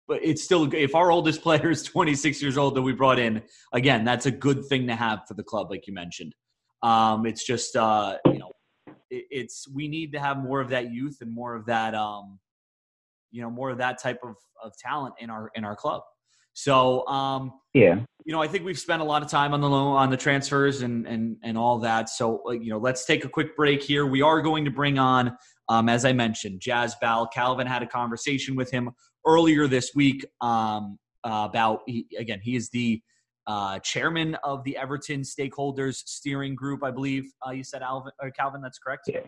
but it's still, if our oldest player is 26 years old that we brought in, again, that's a good thing to have for the club, like you mentioned. Um, it's just, uh, you know, it, it's, we need to have more of that youth and more of that, um, you know, more of that type of, of talent in our, in our club. So, um, yeah, you know, I think we've spent a lot of time on the loan, on the transfers and and and all that. So, you know, let's take a quick break here. We are going to bring on, um, as I mentioned, Jazz Bal. Calvin had a conversation with him earlier this week um, uh, about he, again. He is the uh, chairman of the Everton stakeholders steering group. I believe uh, you said Alvin or Calvin. That's correct. Yeah.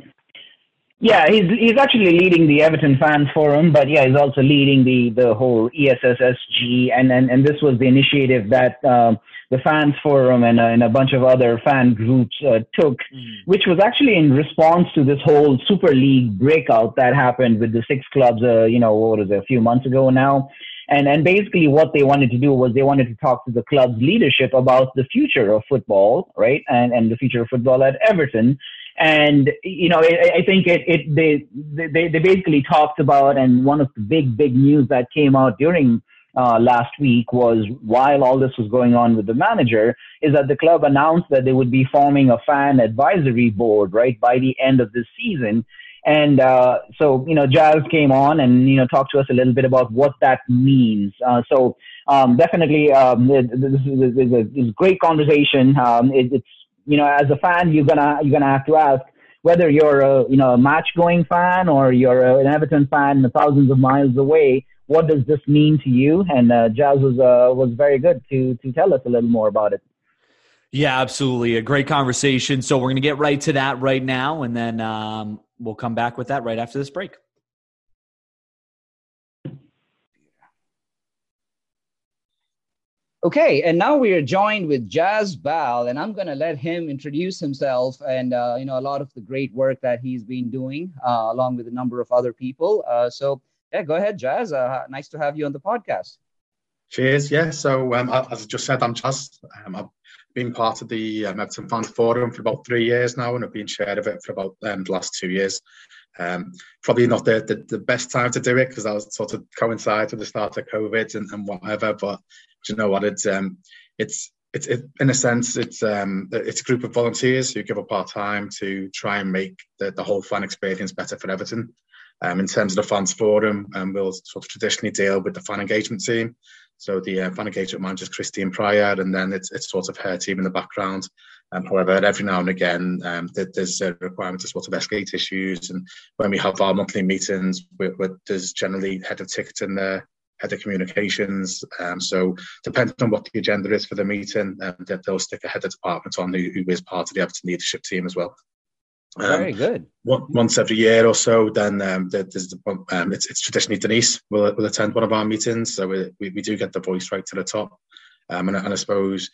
Yeah, he's he's actually leading the Everton Fans Forum, but yeah, he's also leading the the whole ESSG, and and, and this was the initiative that um, the Fans Forum and, uh, and a bunch of other fan groups uh, took, mm. which was actually in response to this whole Super League breakout that happened with the six clubs, uh, you know, what was it, a few months ago now. And, and basically what they wanted to do was they wanted to talk to the club's leadership about the future of football, right? And, and the future of football at Everton. And, you know, I, I think it, it, they, they, they basically talked about, and one of the big, big news that came out during uh, last week was while all this was going on with the manager, is that the club announced that they would be forming a fan advisory board, right, by the end of this season. And uh, so, you know, Jazz came on and, you know, talked to us a little bit about what that means. Uh, so um, definitely um, this is, a, a great conversation. Um, it, it's, you know, as a fan, you're gonna you're gonna have to ask whether you're a you know a match going fan or you're an Everton fan thousands of miles away. What does this mean to you? And uh, Jazz was uh, was very good to to tell us a little more about it. Yeah, absolutely. A great conversation. So we're to get right to that right now, and then um, we'll come back with that right after this break. Okay, and now we are joined with Jazz Bal, and I'm going to let him introduce himself and uh, you know a lot of the great work that he's been doing, uh, along with a number of other people. Uh, so yeah, go ahead, Jazz. Uh, nice to have you on the podcast. Cheers. Yeah. So um, as I just said, I'm Jazz. Um, I've been part of the um, Everton Forum for about three years now, and I've been chair of it for about um, the last two years. Um, probably not the, the, the, best time to do it because that was sort of coincide with the start of COVID and, and whatever. But you know what? It's um, it's it's it, in a sense it's um, it's a group of volunteers who give up our time to try and make the, the whole fan experience better for Everton. Um, in terms of the fans forum, um, we'll sort of traditionally deal with the fan engagement team. So the uh, fan engagement manager is Christine Pryor, and then it's, it's sort of her team in the background. Um, however, every now and again, um, there's a requirement to sort of escalate issues. And when we have our monthly meetings, we there's generally head of ticketing there, head of communications. Um, so depending on what the agenda is for the meeting, um, they'll stick a head of department on who, who is part of the Everton leadership team as well. Um, Very good. once every year or so, then um, there's the, um, it's, it's traditionally Denise will, will attend one of our meetings, so we, we, we do get the voice right to the top. Um, and, and I suppose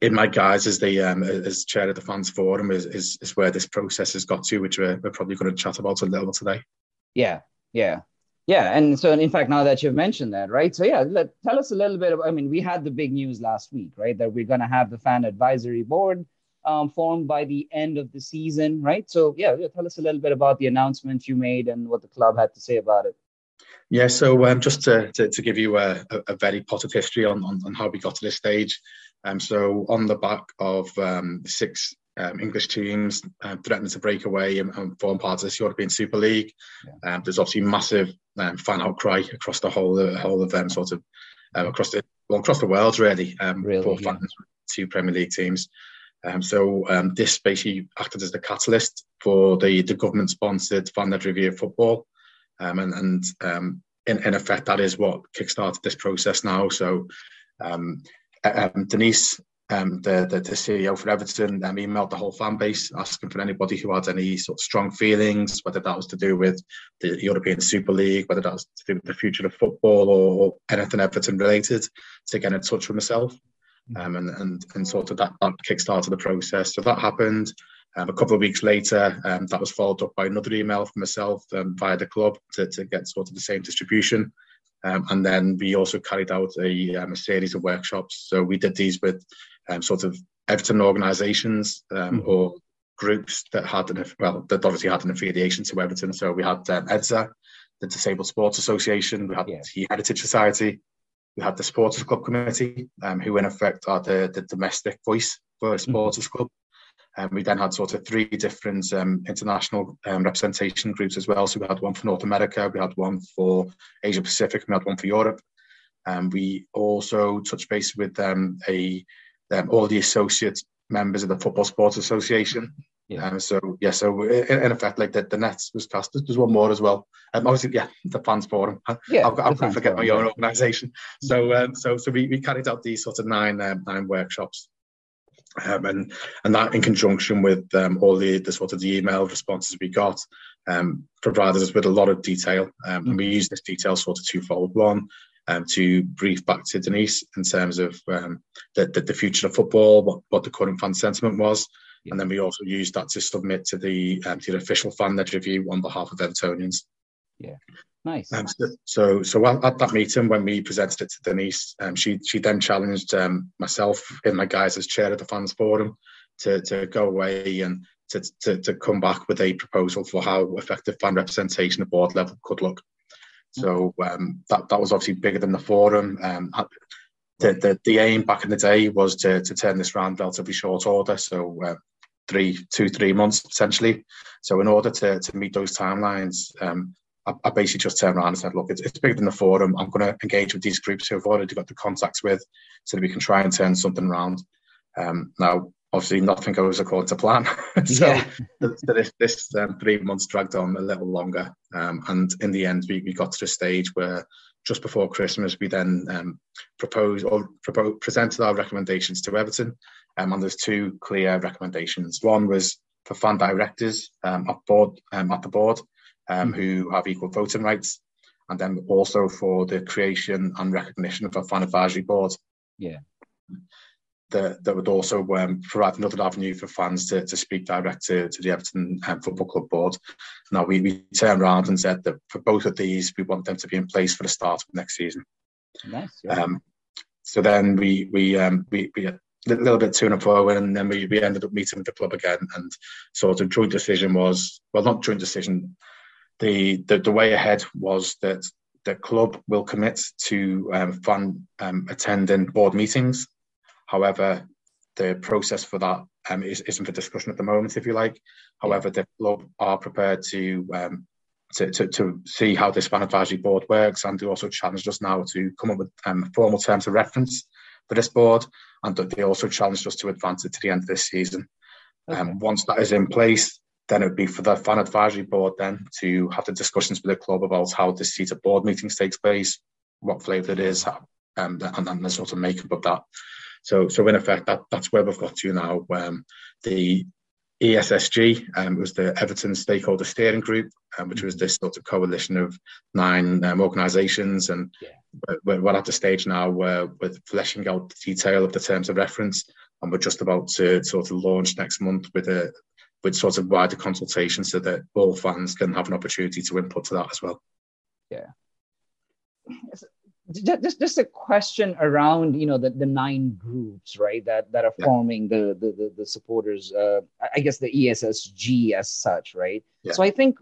in my guise as the um, as chair of the fans forum is, is, is where this process has got to, which we're, we're probably going to chat about a little today. Yeah, yeah, yeah. And so, in fact, now that you've mentioned that, right? So, yeah, let, tell us a little bit. Of, I mean, we had the big news last week, right? That we're going to have the fan advisory board um, formed by the end of the season, right? So, yeah, tell us a little bit about the announcement you made and what the club had to say about it. Yeah, so um, just to, to, to, give you a, a, very potted history on, on, on, how we got to this stage. Um, so, on the back of um, six um, English teams uh, threatening to break away and, and, form part of this European Super League, yeah. Um, there's obviously massive um, fan outcry across the whole the whole of them, sort of across the well, across the world, really, really for fans, yeah. two Premier League teams. Um, so um, this basically acted as the catalyst for the, the government-sponsored fan-led review of football, um, and, and um, in, in, effect that is what kickstarted this process now. So um, um, the, the, the CEO for Everton, emailed the whole fan base asking for anybody who had any sort of strong feelings, whether that was to do with the European Super League, whether that was to do with the future of football or, or anything Everton related, to get in touch with myself um, and, and, and sort of that, that kick-started the process. So that happened. Um, a couple of weeks later, um, that was followed up by another email from myself um, via the club to, to get sort of the same distribution. Um, and then we also carried out a, um, a, series of workshops. So we did these with um, sort of Everton organisations mm-hmm. or groups that had an well that obviously had an affiliation to Everton. So we had um, EDSA, the Disabled Sports Association, we had yeah. the Heritage Society, we had the Supporters Club Committee, um, who in effect are the, the domestic voice for a. Supporters mm-hmm. Club. Um, we then had sort of three different um, international um, representation groups as well. So we had one for North America, we had one for Asia Pacific, we had one for Europe. Um, we also touched base with um, a um, all the associate members of the Football Sports Association. Yeah. Um, so yeah, so in, in, effect, like the, the Nets was cast. There's one more as well. Um, obviously, yeah, the fans forum. Yeah, got to forget my own organisation. So um, so so we, we carried out these sort of nine um, nine workshops. Um, and and that in conjunction with um, all the, the sort of the email responses we got um, provided us with a lot of detail um, and we used this detail sort of twofold one um, to brief back to Denise in terms of um, the, the, the, future of football what, what the current fan sentiment was yeah. and then we also used that to submit to the um, to the official fan led review on behalf of Evertonians yeah Nice. Um, so, so, so at that meeting when we presented it to Denise, um, she she then challenged um, myself in my guise as chair of the fans forum to to go away and to, to to come back with a proposal for how effective fan representation at board level could look. So um, that that was obviously bigger than the forum. Um, the, the the aim back in the day was to to turn this round relatively short order. So. Uh, three, two, three months potentially. So in order to, to meet those timelines, um, I, I, basically just turned around and said, look, it's, it's bigger than the forum. I'm going to engage with these groups who I've already got the contacts with so that we can try and turn something around. Um, now, obviously, nothing goes according to plan. so yeah. this, this um, three months dragged on a little longer. Um, and in the end, we, we got to the stage where just before Christmas, we then um, proposed or proposed, presented our recommendations to Everton. Um, and there's two clear recommendations. One was for fan directors um, at board um, at the board, mm-hmm. who have equal voting rights, and then also for the creation and recognition of a fan advisory board. Yeah. That, that would also um, provide another avenue for fans to, to speak direct to, to the Everton um, Football Club board. Now, we, we turned around and said that for both of these, we want them to be in place for the start of next season. Nice. Yeah. Um, so then we we um, we, we a little bit to and fro, and then we, we ended up meeting with the club again, and sort of joint decision was well, not joint decision the, the, the way ahead was that the club will commit to um, fund um, attending board meetings. However, the process for that um, is, isn't for discussion at the moment, if you like. However, the club are prepared to um, to, to, to, see how this fan advisory board works and to also challenge us now to come up with um, formal terms of reference for this board. And they also challenged us to advance it to the end of this season. Okay. Um, once that is in place, then it would be for the fan advisory board then to have the discussions with the club about how this seat of board meetings takes place, what flavour it is, um, and then the sort of makeup of that. So, so in effect, that, that's where we've got to now. Um, the ESSG um, was the Everton Stakeholder Steering Group, um, which was this sort of coalition of nine um, organisations, and yeah. we're, we're, at the stage now where we're fleshing out the detail of the terms of reference, and we're just about to sort of launch next month with a with sort of wider consultation so that all fans can have an opportunity to input to that as well. Yeah. Just, just a question around you know the, the nine groups right that that are yeah. forming the, the the, the supporters uh, I guess the ESSG as such right? Yeah. so I think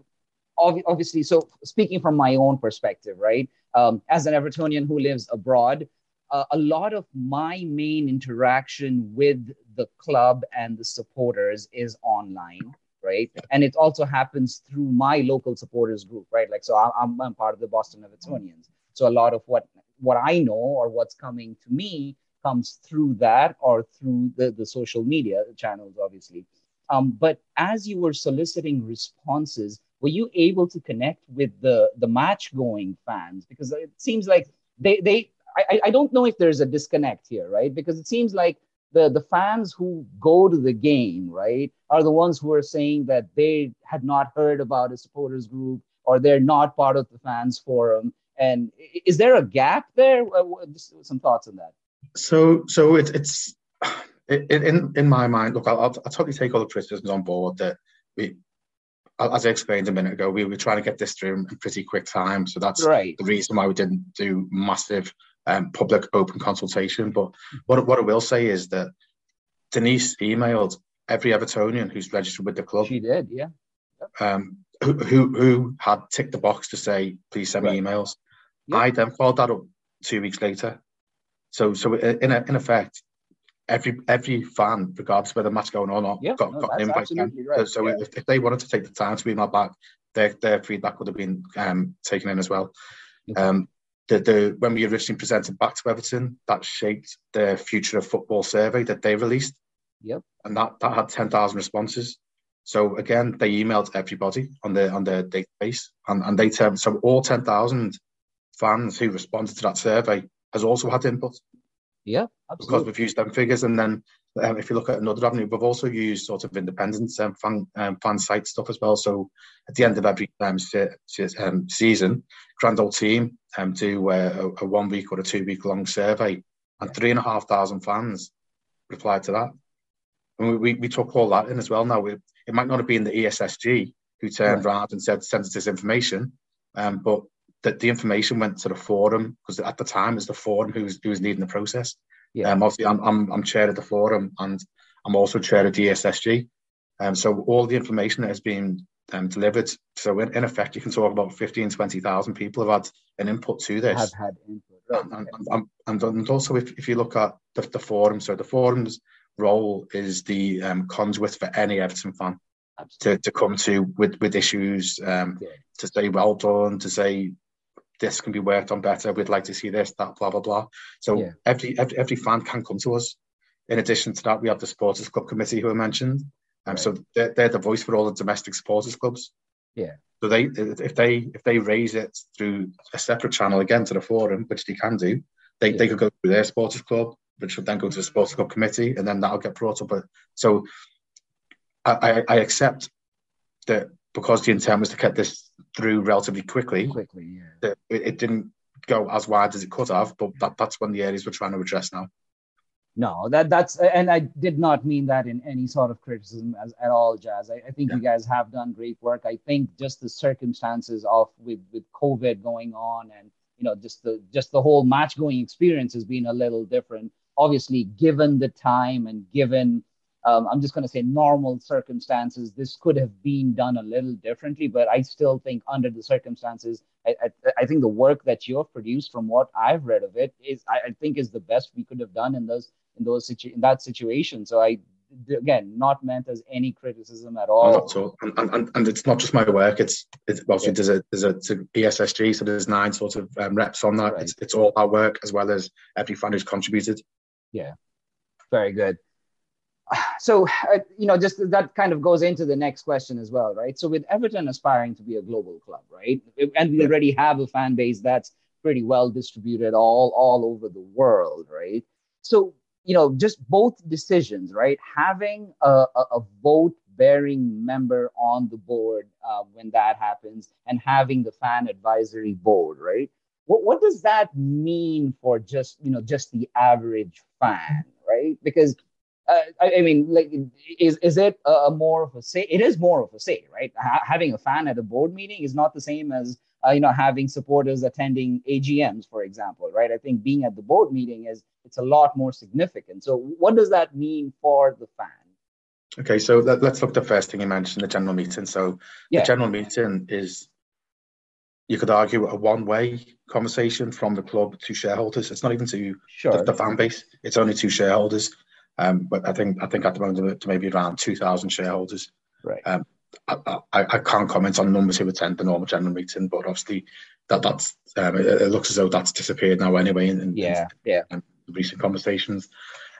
obviously so speaking from my own perspective right um, as an Evertonian who lives abroad uh, a lot of my main interaction with the club and the supporters is online right? And it also happens through my local supporters group right? Like so i'm, I'm part of the boston evertonians so a lot of what what i know or what's coming to me comes through that or through the, the social media channels obviously um, but as you were soliciting responses were you able to connect with the the match going fans because it seems like they they I, I don't know if there's a disconnect here, right? Because it seems like the, the fans who go to the game, right, are the ones who are saying that they had not heard about a supporters group or they're not part of the fans forum. And is there a gap there? Just some thoughts on that. So, so it, it's in in my mind. Look, I'll, I'll, totally take all the criticisms on board. That we, as I explained a minute ago, we were trying to get this through in pretty quick time. So that's right. the reason why we didn't do massive um, public open consultation. But what, what I will say is that Denise emailed every Evertonian who's registered with the club. She did, yeah. Um, who, who, who had ticked the box to say, please send me emails. I then followed that up two weeks later. So, so in, a, in effect, every every fan, regardless whether the match going on or not, yeah, got, no, got an invite. Right. So, yeah. if, if, they wanted to take the time to email back, their, their feedback would have been um, taken in as well. Okay. Um, the, the when we originally presented back to Everton, that shaped the future of football survey that they released. Yep. And that, that had 10,000 responses. So again, they emailed everybody on their on their database, and and they tell so all ten thousand fans who responded to that survey has also had input. Yeah, absolutely. Because we've used them figures, and then um, if you look at another avenue, we've also used sort of independent um, fan um, fan site stuff as well. So at the end of every um, se- um, season, Grand Old Team um, do uh, a, a, one week or a two week long survey, and three and a half thousand fans replied to that. And we, we, we took all that in as well. Now we, it might not have been the ESSG who turned right. around and said send us this information, um, but that the information went to the forum because at the time it's the forum who was who was leading the process. Yeah. Um, obviously, I'm, I'm I'm chair of the forum and I'm also chair of the ESSG. Um, so all the information that has been um, delivered. So in, in effect, you can talk about 15, 20,000 people have had an input to this. Have had input. Right. And, and, and, and, also, if, if you look at the, the forum, so the forum's role is the um, conduit for any Everton fan to, to come to with, with issues, um, yeah. to say well done, to say this can be worked on better. We'd like to see this, that, blah blah blah. So yeah. every, every every fan can come to us. In addition to that, we have the supporters club committee who I mentioned. Um, right. So they're, they're the voice for all the domestic supporters clubs. Yeah. So they if they if they raise it through a separate channel again to the forum, which they can do, they, yeah. they could go through their supporters club, which would then go to the supporters club committee, and then that'll get brought up. So I, I, I accept that because the intent was to get this through relatively quickly, quickly, yeah. it, it didn't go as wide as it could have. But that, that's when the areas we're trying to address now. No, that that's and I did not mean that in any sort of criticism as, at all, Jazz. I, I think yeah. you guys have done great work. I think just the circumstances of with with COVID going on and you know just the just the whole match going experience has been a little different. Obviously, given the time and given um, I'm just going to say normal circumstances, this could have been done a little differently, but I still think under the circumstances, I, I, I think the work that you have produced from what I've read of it is, I, I think is the best we could have done in those, in those situ- in that situation. So I, again, not meant as any criticism at all. Not at all. And, and, and it's not just my work. It's, it's obviously there's a, there's a, it's a ESSG, so there's nine sort of um, reps on that. Right. It's, it's all our work as well as every fan who's contributed. Yeah. Very good so uh, you know just that kind of goes into the next question as well right? So with everton aspiring to be a global club right? And we already have a fan base that's pretty well distributed all all over the world right? So you know just both decisions right? Having a, a, a vote bearing member on the board uh, when that happens and having the fan advisory board right? What, what does that mean for just you know just the average fan right? Because uh, I, I, mean, like, is is it a, a, more of a say? It is more of a say, right? Ha- having a fan at a board meeting is not the same as uh, you know having supporters attending AGMs, for example, right? I think being at the board meeting is it's a lot more significant. So, what does that mean for the fan? Okay, so let, us look at the first thing you mentioned, the general meeting. So, yeah. the general meeting is you could argue a one-way conversation from the club to shareholders. It's not even to sure. the, the fan base; it's only to shareholders. Um, but I think I think at the moment to maybe around two thousand shareholders. Right. Um, I, I, I, can't comment on the numbers who attend the normal general meeting, but obviously that that's um, it, it, looks as though that's disappeared now anyway. In, in yeah, in, yeah. recent conversations,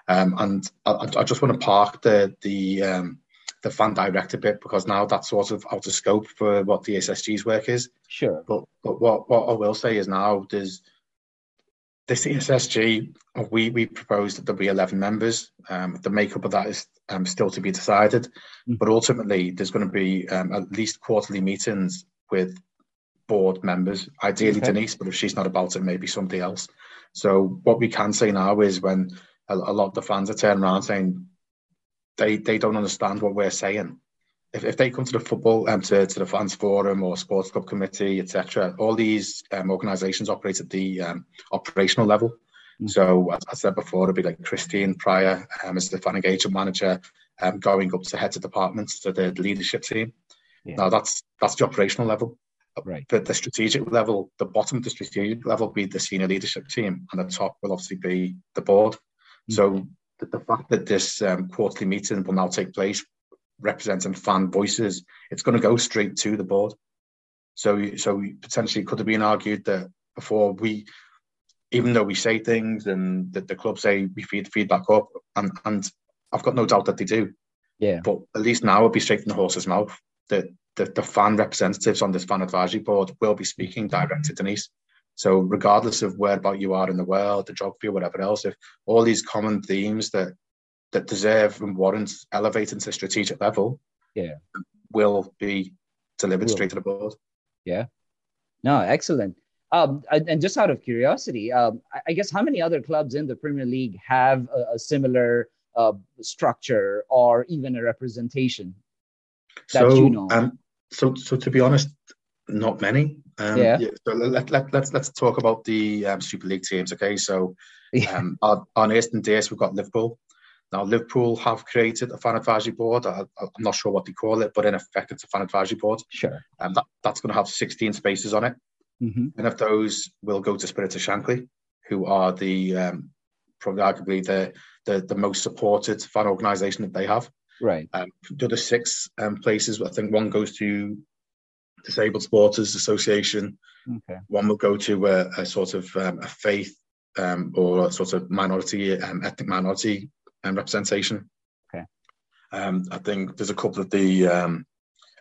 um, and I, I, just want to park the the um, the fan director bit because now that's sort of out of scope for what the SSG's work is. Sure. But but what what I will say is now there's the ESSG, we, we proposed that there'll be 11 members. Um, the makeup of that is um, still to be decided. Mm-hmm. But ultimately, there's going to be um, at least quarterly meetings with board members, ideally okay. Denise, but if she's not about it, maybe somebody else. So what we can say now is when a, a lot of the fans are turning around saying they, they don't understand what we're saying, if, if they come to the football um, to, to the fans forum or sports club committee etc all these um, organizations operate at the um, operational level mm-hmm. so as i said before it'd be like christine pryor um, as the fan engagement manager um, going up to heads of departments to the leadership team yeah. now that's that's the operational level right but the strategic level the bottom of the strategic level will be the senior leadership team and the top will obviously be the board mm-hmm. so the, the, fact that this um, quarterly meeting will now take place representing fan voices, it's going to go straight to the board. So, so potentially could have been argued that before we, even though we say things and that the club say we feed feedback up, and and I've got no doubt that they do, Yeah. But at least now it'll be straight from the horse's mouth. The, the, the fan representatives on this fan advisory board will be speaking direct to Denise. So regardless of where about you are in the world, the geography or whatever else, if all these common themes that that deserve and warrant elevating to strategic level, yeah, will be delivered will. straight to the board. Yeah. No, excellent. Um, and just out of curiosity, um, I guess how many other clubs in the Premier League have a, a similar uh, structure or even a representation that so, you know? Um, so, so to be honest, not many. Um, yeah. yeah. So let, let, let's let's talk about the um, Super League teams. Okay. So Yeah. um, on, on Eastern Days, we've got Liverpool. Now, Liverpool have created a fan advisory board. I, I'm not sure what they call it, but in effect, it's a fan advisory board. Sure. And that, that's going to have 16 spaces on it. hmm And of those will go to Spirit of Shankly, who are the um, probably arguably the, the the most supported fan organisation that they have. Right. Um, the other six um, places, I think one goes to Disabled Supporters Association. Okay. One will go to a, a sort of um, a faith um, or a sort of minority, um, ethnic minority um, representation. Okay. Um, I think there's a couple of the um,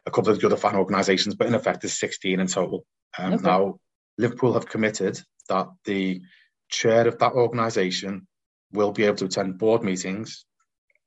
a couple of the other fan organisations, but in effect, there's 16 in total. Um, Okay. Now, Liverpool have committed that the chair of that organisation will be able to attend board meetings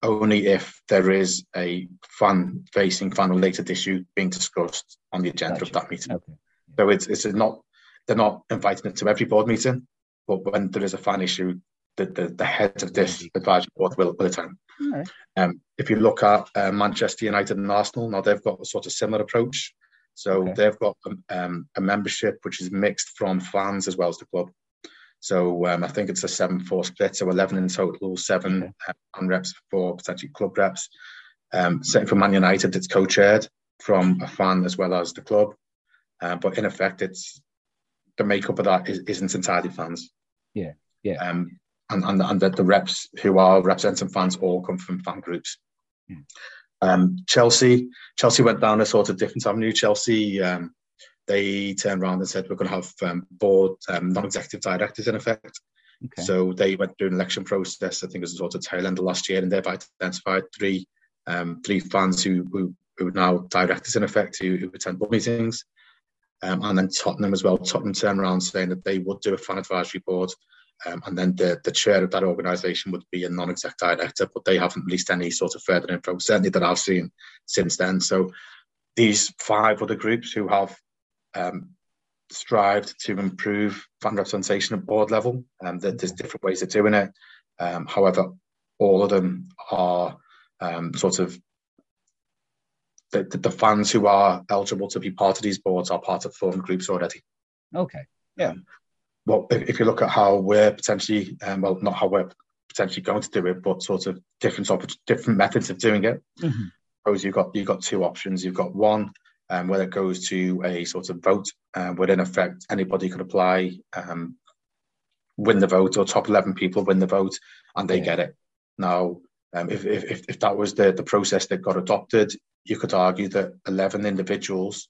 only if there is a fan facing fan related issue being discussed on the agenda of that meeting. Okay. So it's it's not they're not inviting it to every board meeting, but when there is a fan issue, the the, the head of this advisory board will, will attend. Right. Um, if you look at uh, Manchester United and Arsenal, now they've got a sort of similar approach. So Okay. they've got um, um, a membership which is mixed from fans as well as the club. So um, I think it's a seven-four split, so eleven in total, seven Okay. uh, fan reps for potentially club reps. Um, same for Man United, it's co-chaired from a fan as well as the club. Uh, but in effect, it's the makeup of that is, isn't entirely fans. Yeah, yeah. Um, and and, and the, the reps who are representing fans all come from fan groups. Hmm. Um, Chelsea, Chelsea went down a sort of different avenue. Chelsea, um, they turned around and said we're going to have um, board um, non-executive directors in effect. Okay. So they went through an election process. I think it was sort of tail end of last year, and they've identified three um, three fans who, who who are now directors in effect who, who attend board meetings. Um, and then Tottenham as well. Tottenham turned around saying that they would do a fan advisory board, um, and then the, the chair of that organisation would be a non-exec director, but they haven't released any sort of further info, certainly that I've seen since then. So these five other groups who have um, strived to improve fan representation at board level, um, there- there's different ways of doing it. Um, however, all of them are um, sort of the, the, fans who are eligible to be part of these boards are part of formed groups already. Okay. Well, if, if you look at how we're potentially, um, well, not how we're potentially going to do it, but sort of different different methods of doing it. Mhm. Suppose you've got you've got two options. You've got one um, where it goes to a sort of vote, um, where in effect anybody could apply, um, win the vote, or top eleven people win the vote, and they Yeah. get it. Now, um, if, if if if that was the the process that got adopted, you could argue that eleven individuals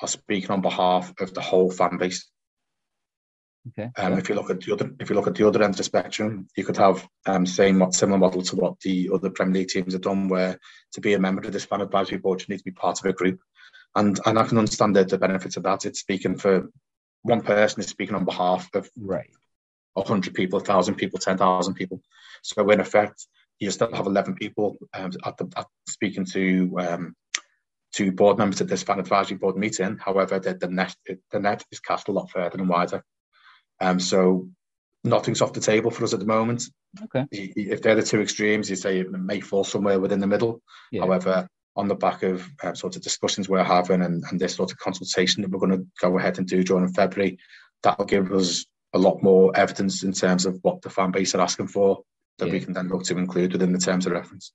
are speaking on behalf of the whole fan base. Okay. Um, yeah. If you look at the other, if you look at the other end of the spectrum, you could have um, same similar model to what the other Premier League teams have done, where to be a member of this fan advisory board, you need to be part of a group, and and I can understand the, the benefits of that. It's speaking for one person is speaking on behalf of Right. hundred people, thousand people, ten thousand people. So in effect, you still have eleven people um, at the at speaking to um, to board members at this fan advisory board meeting. However, the, the net the net is cast a lot further and wider. Um, so nothing's off the table for us at the moment. Okay. If they're the two extremes, you say it may fall somewhere within the middle. Yeah. However, on the back of uh, sort of discussions we're having and, and this sort of consultation that we're going to go ahead and do during February, that'll give us a lot more evidence in terms of what the fan base are asking for that we can then look to include within the terms of reference.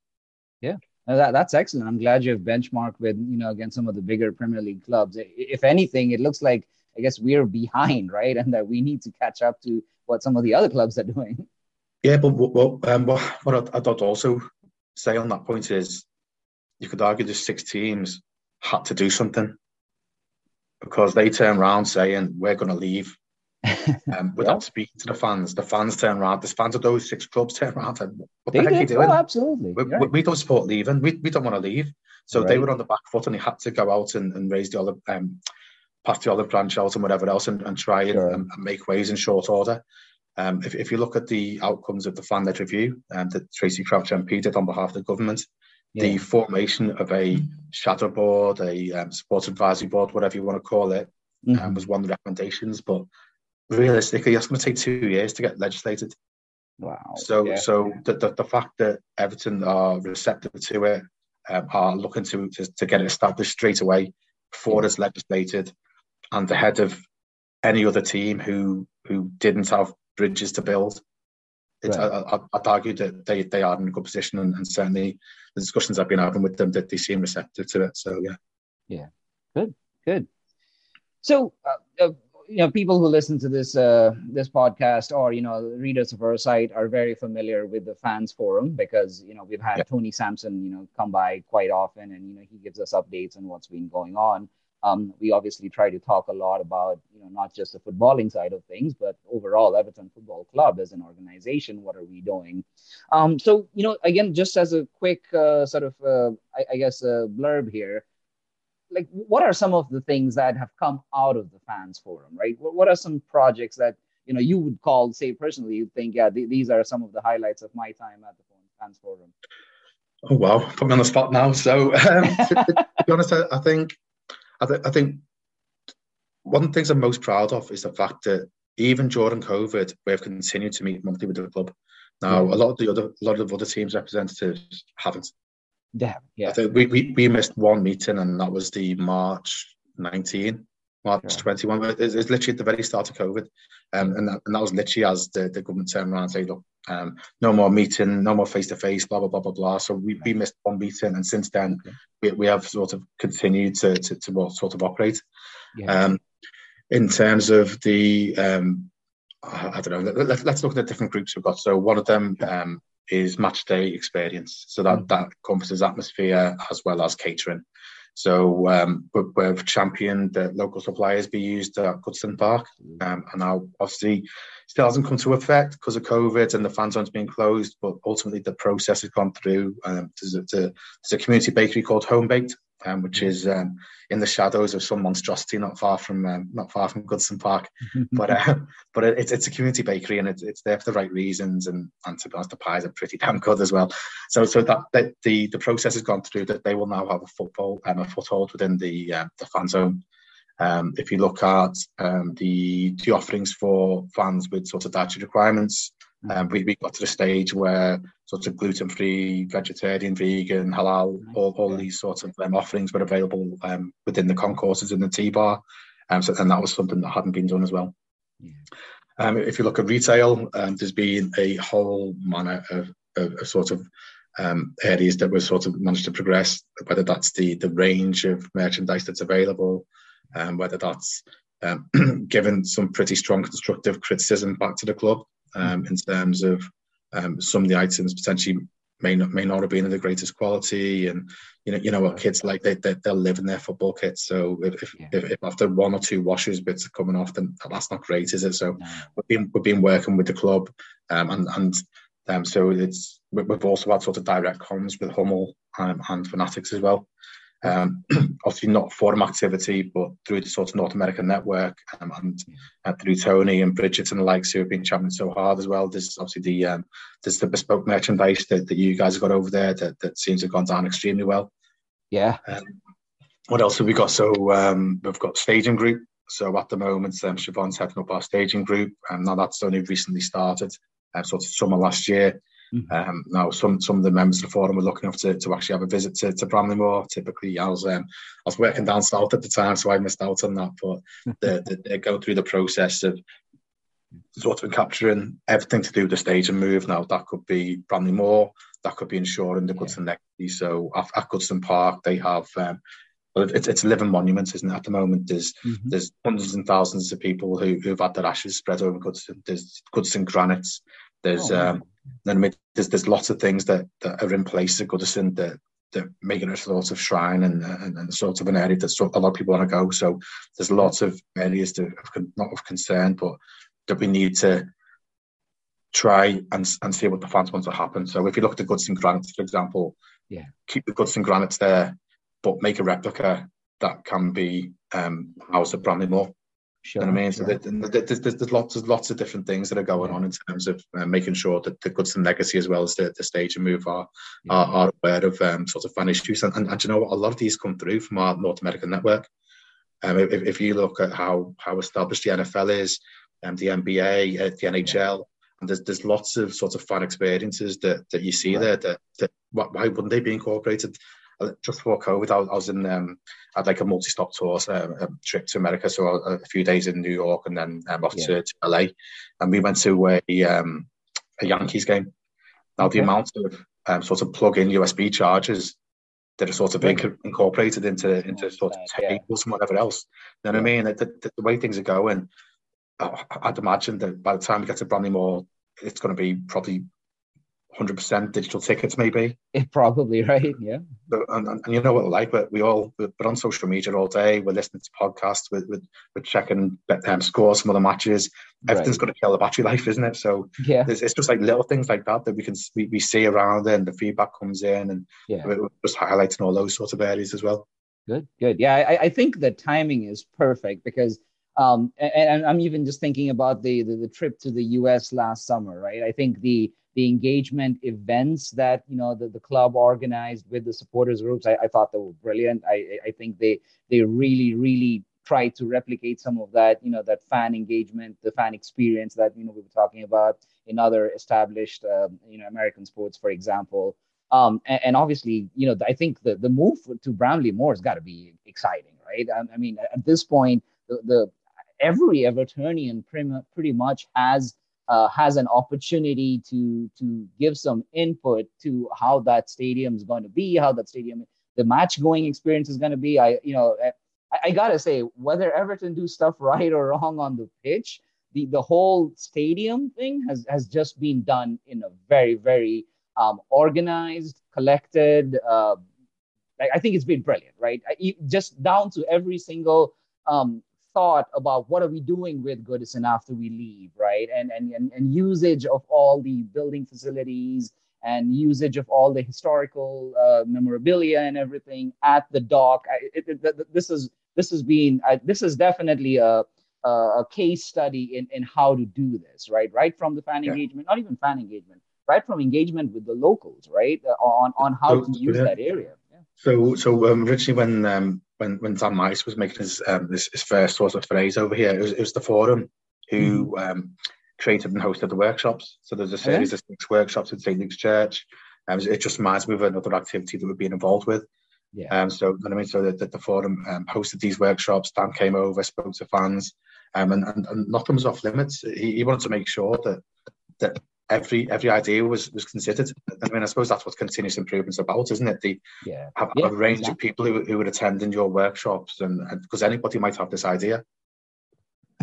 No, that, that's excellent. I'm glad you've benchmarked with, you know, against some of the bigger Premier League clubs. If anything, it looks like, I guess we're behind, right? And that we need to catch up to what some of the other clubs are doing. Yeah, but um, what, what I'd, I'd also say on that point is you could argue the six teams had to do something because they turn around saying we're going to leave um, without yeah. speaking to the fans. The fans turn around. The fans of those six clubs turn around and what they the heck did. are you doing? Oh, absolutely. We, right. we, don't support leaving. We, we don't want to leave. So right. they were on the back foot and they had to go out and, and raise the um, pass the olive branch out and whatever else and, and try sure. and, and, make waves in short order. Um, if, if you look at the outcomes of the fan-led review um, that Tracey Crouch MP did on behalf of the government, yeah. the formation of a shadow board, a um, sports advisory board, whatever you want to call it, mm-hmm. um, was one of the recommendations. But realistically, it's going to take two years to get legislated. Wow. So, yeah. so the, the, the fact that Everton are receptive to it, um, are looking to, to, to get it established straight away before it's legislated, and ahead of any other team who who didn't have bridges to build. Right. I, would argue that they, they are in a good position, and, and, certainly the discussions I've been having with them that they seem receptive to it. So yeah, yeah, good, good. So uh, uh, you know, people who listen to this uh, this podcast or you know readers of our site are very familiar with the fans forum because you know we've had yeah. Tony Sampson you know come by quite often, and you know he gives us updates on what's been going on. Um, we obviously try to talk a lot about, you know, not just the footballing side of things, but overall Everton Football Club as an organization. What are we doing? Um, so, you know, again, just as a quick uh, sort of, uh, I, I, guess, uh, blurb here, like, what are some of the things that have come out of the fans forum, right? What, what are some projects that you know you would call, say, personally, you think, yeah, th- these are some of the highlights of my time at the fans forum. Oh wow, put me on the spot now. So, um, to, to, be honest, I, I think I, th- I think one of the things I'm most proud of is the fact that even during COVID, we have continued to meet monthly with the club. Now, yeah. a lot of the other, a lot of other teams' representatives haven't. Yeah, yeah. I think we, we, we missed one meeting, and that was the March 19, March yeah. 21. It's, it's, literally at the very start of COVID, um, and that, and that was literally as the, the government turned around and said, "Look, um, no more meeting, no more face to face, blah blah blah blah blah." So we, we missed one meeting, and since then we, we have sort of continued to to, to sort of operate. Yeah. Um, in terms of the, um, I don't know. Let, us look at the different groups we've got. So one of them um, is match day experience. So that mm. that encompasses atmosphere as well as catering. So um, we've championed that local suppliers be used at Goodison Park, um, and now obviously still hasn't come to effect because of COVID and the fan zone's being closed. But ultimately, the process has gone through. Um, there's, a, there's a community bakery called Home Baked, um, which is um, in the shadows of some monstrosity not far from um, not far from Goodison Park. but uh, but it's it's a community bakery and it's, it's there for the right reasons and and to be honest, the pies are pretty damn good as well. So so that, that the the process has gone through that they will now have a football um, a foothold within the uh, the fan zone. Um, if you look at um, the the offerings for fans with sort of dietary requirements, um, we, we got to the stage where sort of gluten free, vegetarian, vegan, halal, all, all these sorts of um, offerings were available um, within the concourses in the tea bar. Um, so, and that was something that hadn't been done as well. Yeah. Um, if you look at retail, um, there's been a whole manner of, of, of sort of um, areas that we've sort of managed to progress, whether that's the the range of merchandise that's available, um, whether that's um, given some pretty strong constructive criticism back to the club um, in terms of um, some of the items potentially may not may not have been of the greatest quality and you know you know what kids like they, they they'll live in their football kits so if if, yeah. if, if, after one or two washes bits are coming off then that's not great is it so no. we've been we've been working with the club um, and and um, so it's we've also had sort of direct comms with Hummel um, and Fanatics as well um, obviously not forum activity, but through the sort of North American network um, and uh, through Tony and Bridget and the likes who have been championing so hard as well. There's obviously the um, there's the bespoke merchandise that, that you guys have got over there that, that seems to have gone down extremely well. Yeah. Um, what else have we got? So um, we've got staging group. So at the moment, um, Siobhan's heading up our staging group, and now that's only recently started, uh, sort of summer last year. Mm-hmm. Um, now, some some of the members of the forum were lucky enough to, to actually have a visit to, to Bramley-Moore. Typically, I was um, I was working down south at the time, so I missed out on that. But they, they, they go through the process of sort of capturing everything to do with the stage and move. Now, that could be Bramley-Moore, that could be ensuring the Goodison yeah. Neckley. So at, at Goodison Park, they have um, well, it's, it's a living monument, isn't it? At the moment, there's mm-hmm. there's hundreds and thousands of people who, who've had their ashes spread over Goodison. There's Goodison granites. There's oh, um, I mean, there's there's lots of things that, that are in place at Goodison that they're making a sort of shrine and, and, and sort of an area that a lot of people want to go. So there's lots of areas that of, not of concern, but that we need to try and and see what the fans want to happen. So if you look at the Goodison Granites, for example, yeah, keep the Goodison Granites there, but make a replica that can be um, housed at Bramley-Moore. Sure. You know what I mean? So yeah. there's, there's, there's, lots, there's lots of different things that are going on in terms of uh, making sure that the Goodison legacy as well as the, the stage and move are, yeah. are, are, aware of um, sort of fan issues. And, and, and, you know what? A lot of these come through from our North American network. Um, if, if you look at how, how established the NFL is, um, the NBA, uh, the NHL, and there's, there's lots of sort of fan experiences that, that you see right. there that, that why wouldn't they be incorporated? Uh, just before COVID, I, I was in um, I had like a multi-stop tour, a trip to America, so a, a, few days in New York and then um, off yeah. to, to, LA, and we went to a um, a Yankees game. Now the amount of um, sort of plug-in USB chargers that are sort of being incorporated into into sort of tables yeah. and whatever else. You know what I mean? The, the, the, way things are going, I'd imagine that by the time we get to Bramley-Moore, it's going to be probably 100% digital tickets maybe. It probably right yeah. But, and, and, you know what like but we all we're on social media all day. We're listening to podcasts. We're, we're, we're checking um, scores from other matches. Everything's right. going to kill the battery life isn't it? So yeah. it's, just like little things like that that we can we, we see around and the feedback comes in and yeah. we're just highlighting all those sorts of areas as well. Good good. Yeah I, I think the timing is perfect because um, and, and I'm even just thinking about the, the, the trip to the U.S. last summer, right? I think the the engagement events that you know the, the club organized with the supporters groups, I, I thought they were brilliant. I I think they they really really tried to replicate some of that you know that fan engagement, the fan experience that you know we were talking about in other established um, you know American sports, for example. Um, and, and, obviously, you know, I think the, the move to Bramley-Moore has got to be exciting, right? I, I mean, at this point, the, the every Evertonian pretty much has uh, has an opportunity to to give some input to how that stadium is going to be, how that stadium, the match going experience is going to be. I you know I, I, gotta say whether Everton do stuff right or wrong on the pitch, the the whole stadium thing has has just been done in a very very um, organized, collected. Uh, I think it's been brilliant, right? I, just down to every single um, thought about what are we doing with Goodison after we leave, right? And, and, and, and usage of all the building facilities and usage of all the historical uh, memorabilia and everything at the dock. I, it, it, this is this has been uh, this is definitely a, a case study in, in how to do this, right? Right from the fan yeah. engagement, not even fan engagement, right from engagement with the locals, right? Uh, on on how so, to use yeah. that area. Yeah. So so um, originally when um, when when Dan Meis was making his um, his, his, first sort of phrase over here, it was, it was the forum who mm. um, created and hosted the workshops. So there's a series of six workshops at St Luke's Church. Um, it just reminds me of another activity that we've been involved with. Yeah. Um, so you know I mean, so that the, the, forum um, hosted these workshops. Dan came over, spoke to fans, um, and, and, and nothing was off limits. He, he wanted to make sure that that every every idea was was considered. I mean, I suppose that's what continuous improvement's about, isn't it? The yeah, have, yeah, a range exactly. of people who, who would attend in your workshops, and because anybody might have this idea.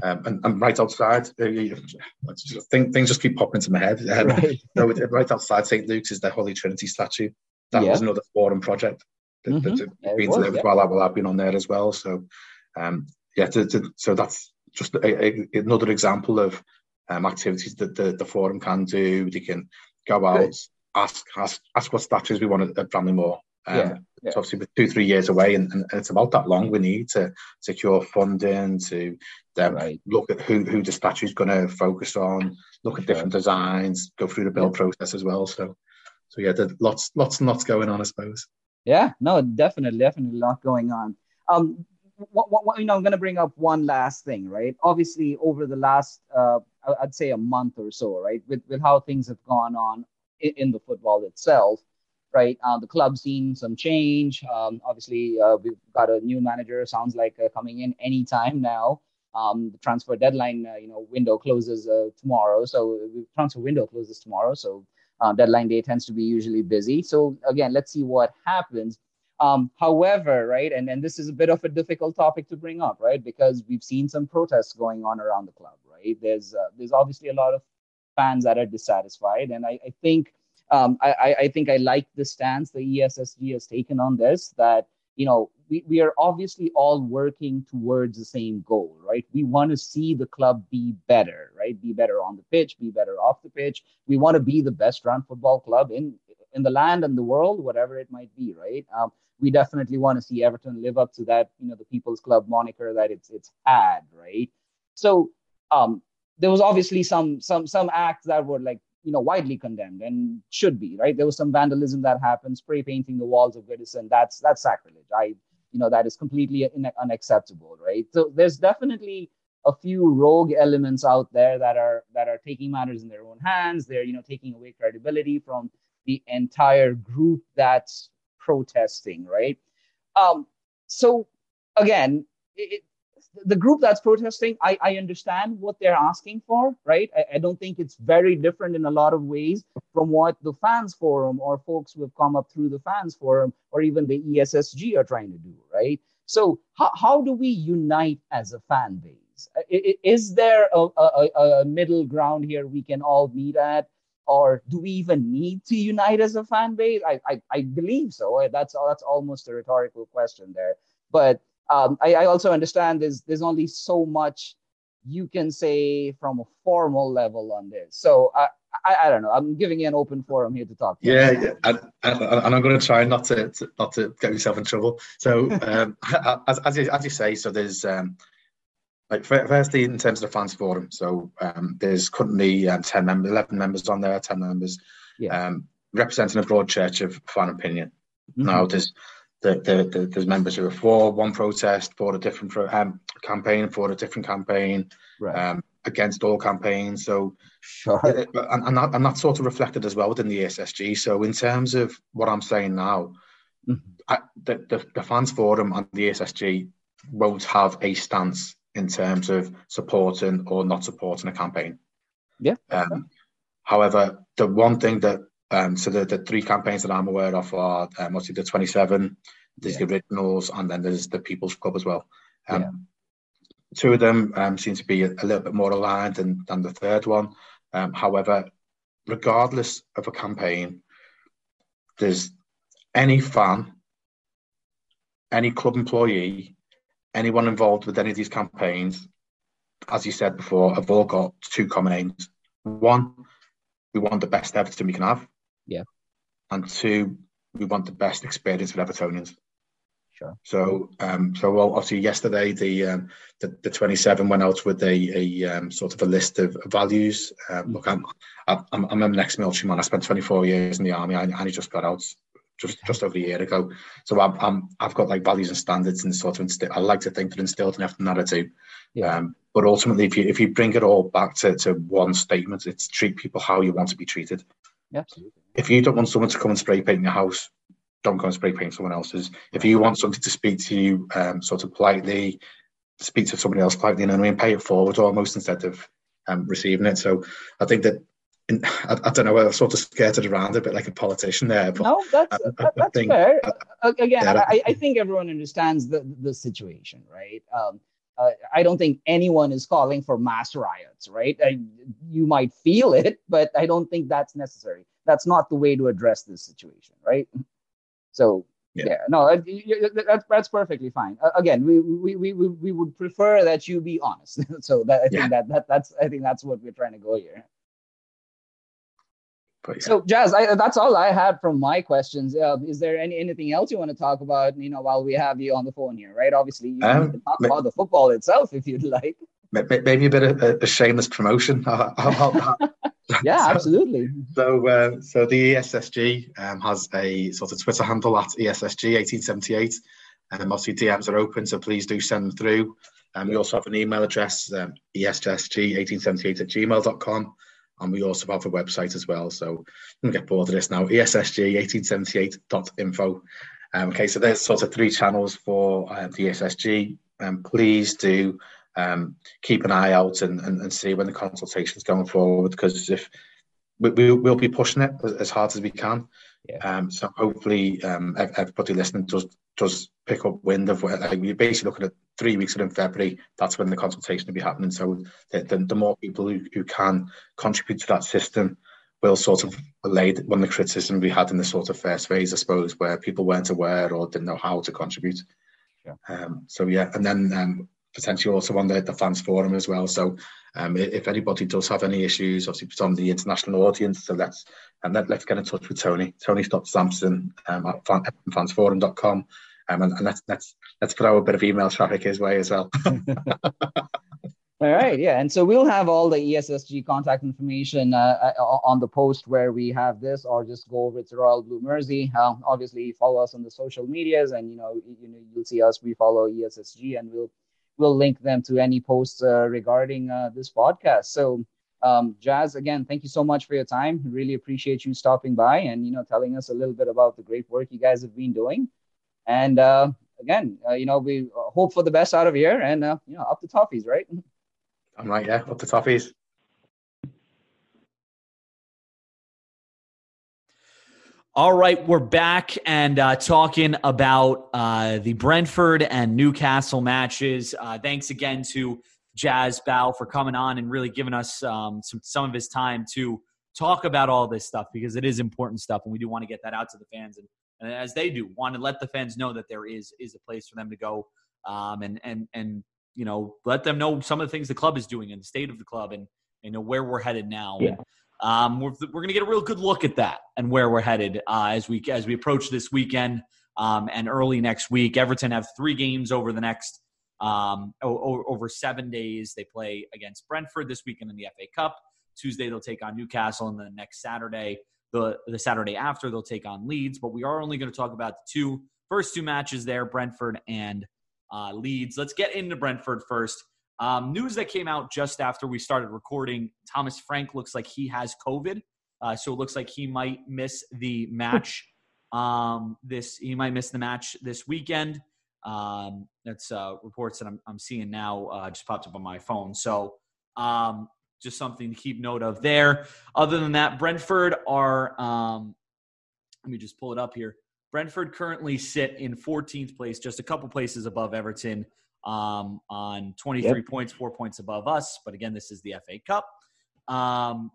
Um, and, and, right outside, uh, things just keep popping into my head. Um, right. no, right outside St. Luke's is the Holy Trinity statue. That yeah. was another forum project that, mm-hmm. that been was, yeah. while, I, while I've been on there as well. So, um, yeah, to, to, so that's just a, a, another example of um, activities that the, the forum can do. They can go out, right. ask, ask ask what statues we want at Bramley-Moore. Um, yeah, yeah. It's obviously two, three years away, and, and, it's about that long we need to secure funding, to um, right. look at who, who the statue is going to focus on, look at different designs, go through the build yeah. process as well. So, so yeah, there's lots, lots and lots going on, I suppose. Yeah, no, definitely, definitely a lot going on. Um, what, what, you know, I'm going to bring up one last thing, right? Obviously, over the last, uh, I'd say a month or so, right, with, with how things have gone on in, in the football itself, right? Uh, the club's seen some change. Um, obviously, uh, we've got a new manager. Sounds like uh, coming in anytime now. Um, the transfer deadline, uh, you know, window closes uh, tomorrow. So the transfer window closes tomorrow. So deadline day tends to be usually busy. So again, let's see what happens. Um, however, right, and, and this is a bit of a difficult topic to bring up, right, because we've seen some protests going on around the club, right? There's uh, there's obviously a lot of fans that are dissatisfied, and I, I think um, I, I think I like the stance the ESSG has taken on this. That you know we, we are obviously all working towards the same goal, right? We want to see the club be better, right? Be better on the pitch, be better off the pitch. We want to be the best run football club in in the land and the world, whatever it might be, right? Um, we definitely want to see Everton live up to that, you know, the People's Club moniker that it's it's had, right? So um, there was obviously some some some acts that were like you know widely condemned and should be right. There was some vandalism that happened, spray painting the walls of Goodison. That's that's sacrilege. I you know that is completely unacceptable, right? So there's definitely a few rogue elements out there that are that are taking matters in their own hands. They're you know taking away credibility from the entire group that's protesting, right? Um, so again, it, the group that's protesting, I, I understand what they're asking for, right? I, I, don't think it's very different in a lot of ways from what the fans forum or folks who have come up through the fans forum or even the ESSG are trying to do, right? So how, how do we unite as a fan base? Is there a, a, a middle ground here we can all meet at? or do we even need to unite as a fan base? I, I, I believe so. That's that's almost a rhetorical question there. But um, I, I also understand there's there's only so much you can say from a formal level on this. So I, I, I don't know. I'm giving you an open forum here to talk. To yeah, yeah. And, and, and, I'm going to try not to, to, not to get myself in trouble. So um, as, as you, as you say, so there's um, like firstly in terms of the fans forum so um, there's currently um, 10 members 11 members on there 10 members yeah. um, representing a broad church of fan opinion mm-hmm. now there's the, the, the, there's members who are for one protest for a different pro, um, campaign for a different campaign right. Um, against all campaigns so sure. and, and, that, and that's sort of reflected as well within the ESSG so in terms of what I'm saying now mm-hmm. I, the, the, the fans forum and the ESSG won't have a stance in terms of supporting or not supporting a campaign. Yeah. Um, however, the one thing that um, so the, the three campaigns that I'm aware of are um, obviously the 27, there's yeah. the originals, and then there's the People's Club as well. Um, yeah. Two of them um, seem to be a, a, little bit more aligned than, than the third one. Um, however, regardless of a campaign, there's any fan, any club employee anyone involved with any of these campaigns, as you said before, have all got two common aims. One, we want the best Everton we can have. Yeah. And two, we want the best experience for Evertonians. Sure. So, um, so well, obviously yesterday the um, the, the 27 went out with a, a um, sort of a list of values. Um. Look, I'm I'm I'm an ex-military man. I spent 24 years in the army. I, I just got out just just over a year ago. So I'm, I'm I've got like values and standards and sort of insti- I like to think they're instilled in everything that I do. Yeah. Um, but ultimately, if you if you bring it all back to, to one statement, it's treat people how you want to be treated. Yeah, absolutely. If you don't want someone to come and spray paint your house, don't go and spray paint someone else's. If you want something to speak to you, um, sort of politely, speak to somebody else politely, and then pay it forward almost instead of um, receiving it. So I think that I, I, don't know. I sort of skirted around a bit like a politician there. But no, that's I, that, that's think, fair. Again, yeah, I, I, think everyone understands the the situation, right? Um, uh, I don't think anyone is calling for mass riots, right? you might feel it, but I don't think that's necessary. That's not the way to address this situation, right? So yeah, yeah no, that's that's perfectly fine. Uh, again, we, we we we would prefer that you be honest. so that I think yeah. that that that's I think that's what we're trying to go here. Yeah. So, Jazz, I, that's all I had from my questions. Uh, is there any anything else you want to talk about? You know, while we have you on the phone here, right? Obviously, you um, can talk about the football itself if you'd like. Maybe a bit of a, a shameless promotion. yeah, absolutely. So, uh, so the ESSG um, has a sort of Twitter handle at ESSG 1878, and um, obviously DMs are open, so please do send them through. Um, we also have an email address, um, ESSG1878 at gmail.com and we also have a website as well. So I'm get bored of this now. ESSG1878.info. Um, okay, so there's sort of three channels for uh, the ESSG. Um, please do um, keep an eye out and, and, and see when the consultation is going forward because if we, we, will be pushing it as, as hard as we can. Yeah. Um, so hopefully um, everybody listening does does pick up wind of where like, we're basically looking at three weeks in February. That's when the consultation will be happening. So the, the, the more people who, who can contribute to that system will sort of allay one of the criticism we had in the sort of first phase, I suppose, where people weren't aware or didn't know how to contribute. Yeah. Um, so yeah, and then um, potentially also on the, the fans forum as well. So um, if anybody does have any issues, obviously it's on the international audience. So let's and let, let's get in touch with Tony. Tony Sampson um, at fan, fansforum.com. Um, and, and let's let's let's out a bit of email traffic his way as well. All right, yeah, and so we'll have all the ESSG contact information uh, uh, on the post where we have this, or just go over to Royal Blue Mersey. Uh, obviously, follow us on the social medias, and you know, you know, you'll see us. We follow ESSG, and we'll we'll link them to any posts uh, regarding uh, this podcast. So, um, Jazz, again, thank you so much for your time. Really appreciate you stopping by and you know telling us a little bit about the great work you guys have been doing. And uh, again, you know, we hope for the best out of here, and you know, up the toffees, right? I'm right, yeah, up the toffees. All right, we're back and uh, talking about uh, the Brentford and Newcastle matches. Uh, thanks again to Jazz Bow for coming on and really giving us um, some some of his time to talk about all this stuff because it is important stuff, and we do want to get that out to the fans and, and as they do, want to let the fans know that there is is a place for them to go um, and and and you know, let them know some of the things the club is doing and the state of the club and you know where we're headed now. Yeah. Um, we're we're going to get a real good look at that and where we're headed uh, as we as we approach this weekend um, and early next week. Everton have three games over the next um, over seven days. They play against Brentford this weekend in the FA Cup. Tuesday they'll take on Newcastle, and then next Saturday, the the Saturday after they'll take on Leeds. But we are only going to talk about the two first two matches there, Brentford and uh, Leeds. Let's get into Brentford first. Um, news that came out just after we started recording Thomas Frank looks like he has COVID. Uh, so it looks like he might miss the match. Um, this he might miss the match this weekend. Um, that's uh, reports that I'm, I'm seeing now. Uh, just popped up on my phone. So um, just something to keep note of there. Other than that, Brentford are. Um, let me just pull it up here. Brentford currently sit in 14th place, just a couple places above Everton um, on 23 yep. points, four points above us. But again, this is the FA Cup. Um,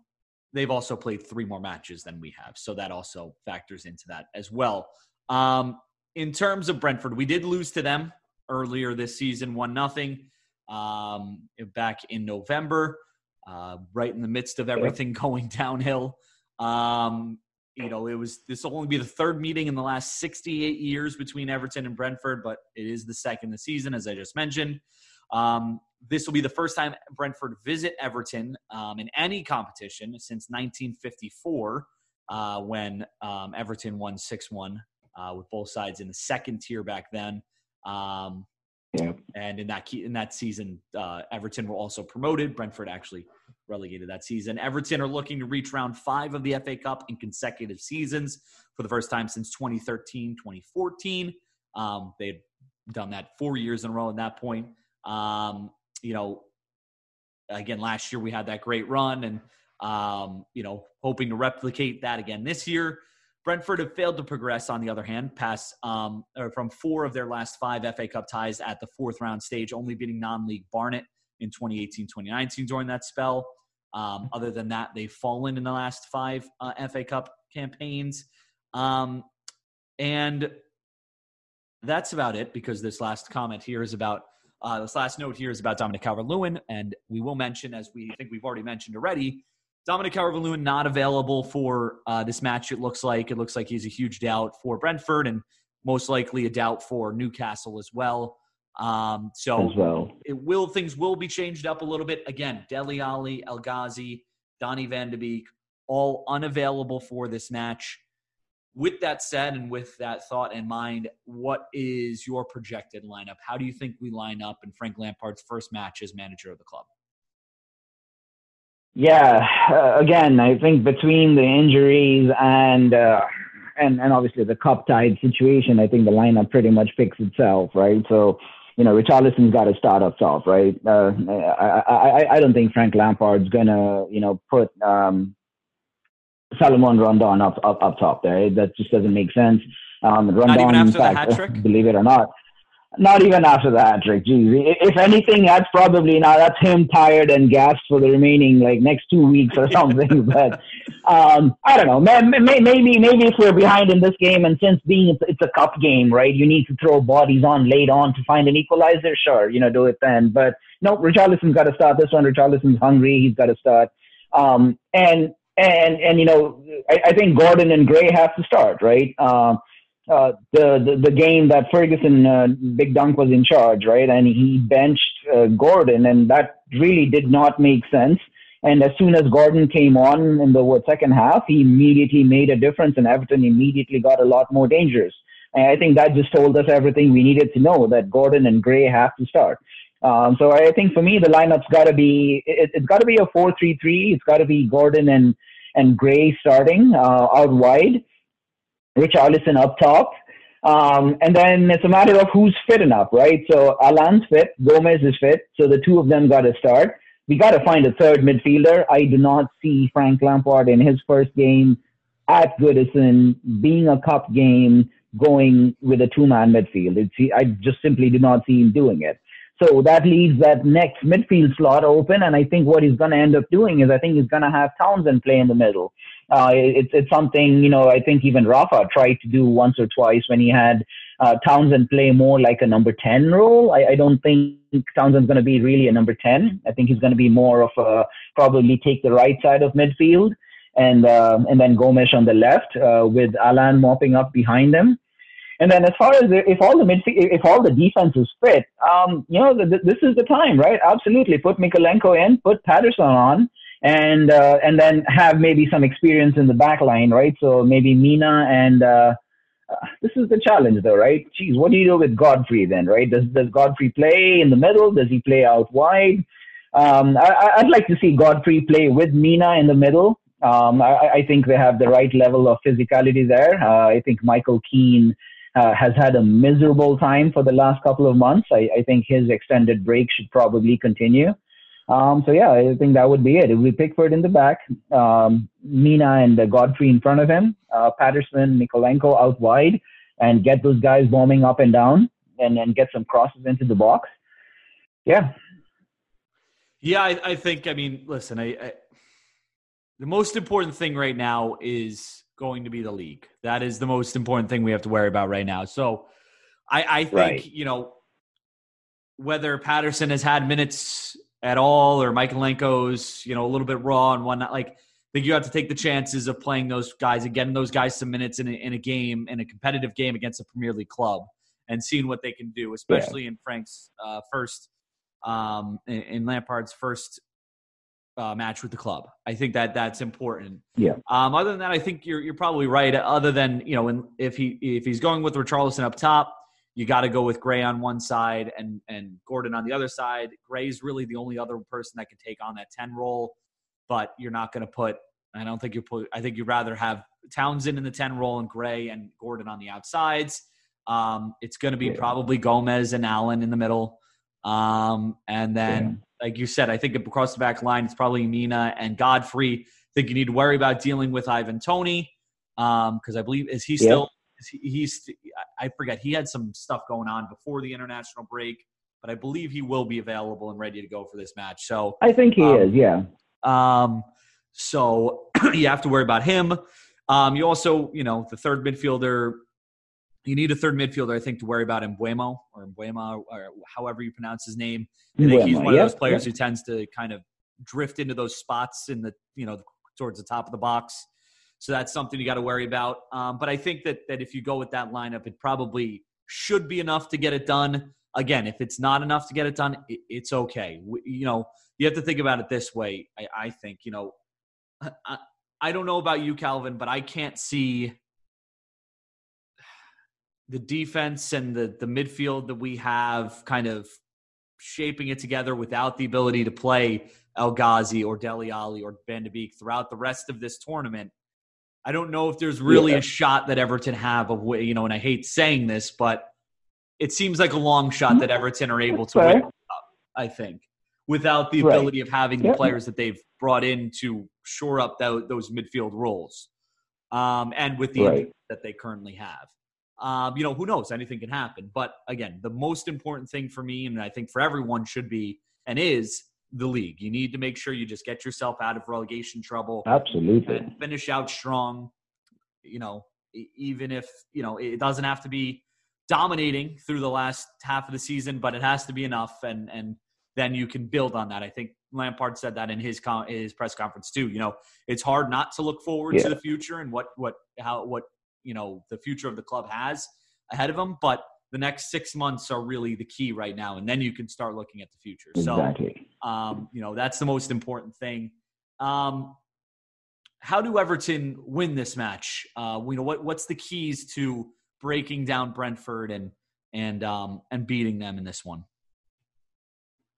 they've also played three more matches than we have. So that also factors into that as well. Um, in terms of Brentford, we did lose to them earlier this season, one nothing, um, back in November, uh, right in the midst of everything going downhill. Um, you know, it was this will only be the third meeting in the last 68 years between Everton and Brentford, but it is the second the season, as I just mentioned. Um, this will be the first time Brentford visit Everton um, in any competition since 1954, uh, when um, Everton won 6 1 uh, with both sides in the second tier back then. Um, yeah. And in that in that season, uh, Everton were also promoted. Brentford actually relegated that season. Everton are looking to reach round five of the FA Cup in consecutive seasons for the first time since 2013, 2014. Um, they had done that four years in a row at that point. Um, you know, again, last year we had that great run and, um, you know, hoping to replicate that again this year. Brentford have failed to progress, on the other hand, past um, or from four of their last five FA Cup ties at the fourth round stage, only beating non league Barnet in 2018 2019 during that spell. Um, other than that, they've fallen in the last five uh, FA Cup campaigns. Um, and that's about it because this last comment here is about uh, this last note here is about Dominic Calvert Lewin. And we will mention, as we think we've already mentioned already, Dominic Calvert Lewin not available for uh, this match, it looks like. It looks like he's a huge doubt for Brentford and most likely a doubt for Newcastle as well. Um, so as well. it will things will be changed up a little bit. Again, Dele Alli, El Ghazi, Donny van de Beek, all unavailable for this match. With that said, and with that thought in mind, what is your projected lineup? How do you think we line up in Frank Lampard's first match as manager of the club? Yeah, uh, again, I think between the injuries and uh, and and obviously the cup tied situation, I think the lineup pretty much picks itself, right? So you know, Richarlison's got to start up top, right? Uh, I, I, I don't think Frank Lampard's gonna, you know, put um, Salomon Rondon up, up up top there. That just doesn't make sense. Um, Rondon, not even after fact, the hat trick. Believe it or not, not even after the hat trick. Geez, if anything, that's probably now that's him tired and gassed for the remaining like next two weeks or something. but um, I don't know. Maybe maybe if we're behind in this game, and since being it's, it's, a cup game, right? You need to throw bodies on late on to find an equalizer. Sure, you know, do it then. But no, Richarlison's got to start this one. Richarlison's hungry. He's got to start. Um, and and and you know, I, I, think Gordon and Gray have to start, right? Um, uh, the, the, game that Ferguson uh, Big Dunk was in charge, right? And he benched uh, Gordon, and that really did not make sense. And as soon as Gordon came on in the second half, he immediately made a difference, and Everton immediately got a lot more dangerous. And I think that just told us everything we needed to know that Gordon and Gray have to start. Um, so I think for me, the lineup's got to be it, has got to be a four-three-three. It's got to be Gordon and and Gray starting uh, out wide Richarlison up top. Um, and then it's a matter of who's fit enough, right? So Allan's fit, Gomes is fit, so the two of them got to start. We got to find a third midfielder. I do not see Frank Lampard in his first game at Goodison being a cup game going with a two-man midfield. It's, I just simply do not see him doing it. So that leaves that next midfield slot open, and I think what he's going to end up doing is I think he's going to have Townsend play in the middle. Uh, it's it's something you know I think even Rafa tried to do once or twice when he had uh, Townsend play more like a number ten role. I, I don't think Townsend's going to be really a number ten. I think he's going to be more of a probably take the right side of midfield and uh, and then Gomes on the left uh, with Allan mopping up behind him. And then as far as if all the midfield, if all the defense is fit, um, you know, this is the time, right? Absolutely, put Mykolenko in, put Patterson on, and uh, and then have maybe some experience in the back line, right? So maybe Mina and uh, uh, this is the challenge, though, right? Geez, what do you do with Godfrey then, right? Does does Godfrey play in the middle? Does he play out wide? Um, I, I'd like to see Godfrey play with Mina in the middle. Um, I, I think they have the right level of physicality there. Uh, I think Michael Keane uh, has had a miserable time for the last couple of months. I, I think his extended break should probably continue. Um, so yeah, I think that would be it. It would be Pickford in the back, um, Mina and uh, Godfrey in front of him, uh, Patterson, Mykolenko out wide, and get those guys bombing up and down, and then get some crosses into the box. Yeah. Yeah, I, I think. I mean, listen, I, I, the most important thing right now is going to be the league. That is the most important thing we have to worry about right now. So, I, I think right. you know whether Patterson has had minutes at all, or Mykolenko's, you know, a little bit raw and whatnot. Like, I think you have to take the chances of playing those guys and getting those guys some minutes in a, in a game, in a competitive game against a Premier League club, and seeing what they can do, especially yeah. in Frank's uh, first, um, in, in Lampard's first uh, match with the club. I think that that's important. Yeah. Um, other than that, I think you're you're probably right. Other than you know, in, if he if he's going with Richarlison up top, you got to go with Gray on one side and and Gordon on the other side. Gray's really the only other person that can take on that ten role, but you're not going to put. I don't think you put. I think you'd rather have Townsend in the ten role and Gray and Gordon on the outsides. Um, it's going to be yeah. probably Gomes and Allan in the middle, um, and then yeah. like you said, I think across the back line it's probably Mina and Godfrey. I think you need to worry about dealing with Ivan Toney because um, I believe is he still he's I forget he had some stuff going on before the international break, but I believe he will be available and ready to go for this match. So I think he um, is, yeah. Um, so you have to worry about him. Um, you also, you know, the third midfielder. You need a third midfielder, I think, to worry about Mbeumo or Mbeumo or however you pronounce his name. I think he's one of those players who tends to kind of drift into those spots in the you know towards the top of the box. So that's something you got to worry about. Um, but I think that that if you go with that lineup, it probably should be enough to get it done. Again, if it's not enough to get it done, it, it's okay. We, you know, you have to think about it this way. I, I think you know, I, I don't know about you, Calvin, but I can't see the defense and the the midfield that we have kind of shaping it together without the ability to play El Ghazi or Dele Alli or Van de Beek throughout the rest of this tournament. I don't know if there's really yeah. a shot that Everton have of you know, and I hate saying this, but it seems like a long shot that Everton are able to win. I think without the ability right. of having the players that they've brought in to shore up those midfield roles, um, and with the right. that they currently have. Um, you know, who knows? Anything can happen. But again, the most important thing for me, and I think for everyone, should be and is the league. You need to make sure you just get yourself out of relegation trouble. Absolutely. And finish out strong. You know, even if, you know, it doesn't have to be dominating through the last half of the season, but it has to be enough. And, and then you can build on that. I think Lampard said that in his con- his press conference too. You know, it's hard not to look forward yeah. to the future and what what how what you know the future of the club has ahead of them, but the next six months are really the key right now, and then you can start looking at the future. Exactly. So, um, you know, that's the most important thing. Um, how do Everton win this match? Uh, you know, what what's the keys to breaking down Brentford and and um, and beating them in this one?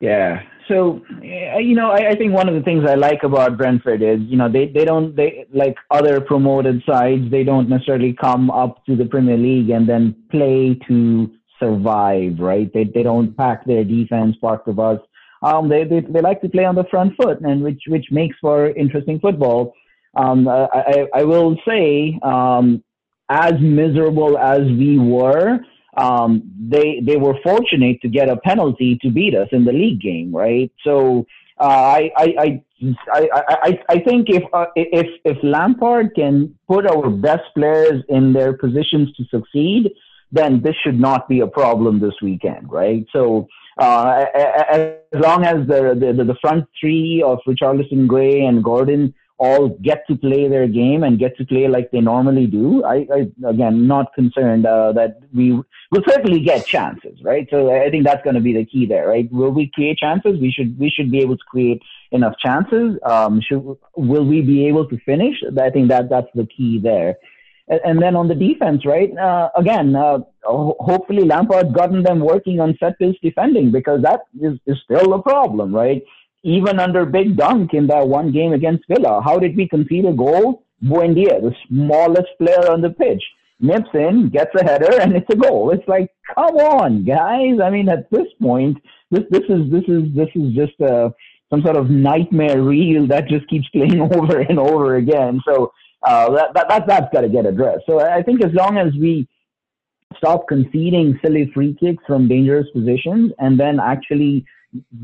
Yeah. So, you know, I, I, think one of the things I like about Brentford is, you know, they, they don't, they like other promoted sides, they don't necessarily come up to the Premier League and then play to survive, right? They, they don't pack their defense, park the bus. Um, they, they, they like to play on the front foot and which, which makes for interesting football. Um, I, I will say, um, as miserable as we were, um, they they were fortunate to get a penalty to beat us in the league game, right? So uh, I, I, I I I think if uh, if if Lampard can put our best players in their positions to succeed, then this should not be a problem this weekend, right? So uh, as long as the, the the front three of Richarlison, Gray, and Gordon all get to play their game and get to play like they normally do, I, I again not concerned uh, that we will certainly get chances, right? So I think that's going to be the key there, right? Will we create chances? We should we should be able to create enough chances. Um, should will we be able to finish? I think that that's the key there. And, then on the defense, right? Uh, again, uh, hopefully Lampard gotten them working on set piece defending because that is, is still a problem, right? even under Big Dunk in that one game against Villa. How did we concede a goal? Buendia, the smallest player on the pitch, nips in, gets a header, and it's a goal. It's like, come on, guys. I mean, at this point, this this is this is this is just a uh, some sort of nightmare reel that just keeps playing over and over again. So uh, that, that, that that's got to get addressed. So I think as long as we stop conceding silly free kicks from dangerous positions and then actually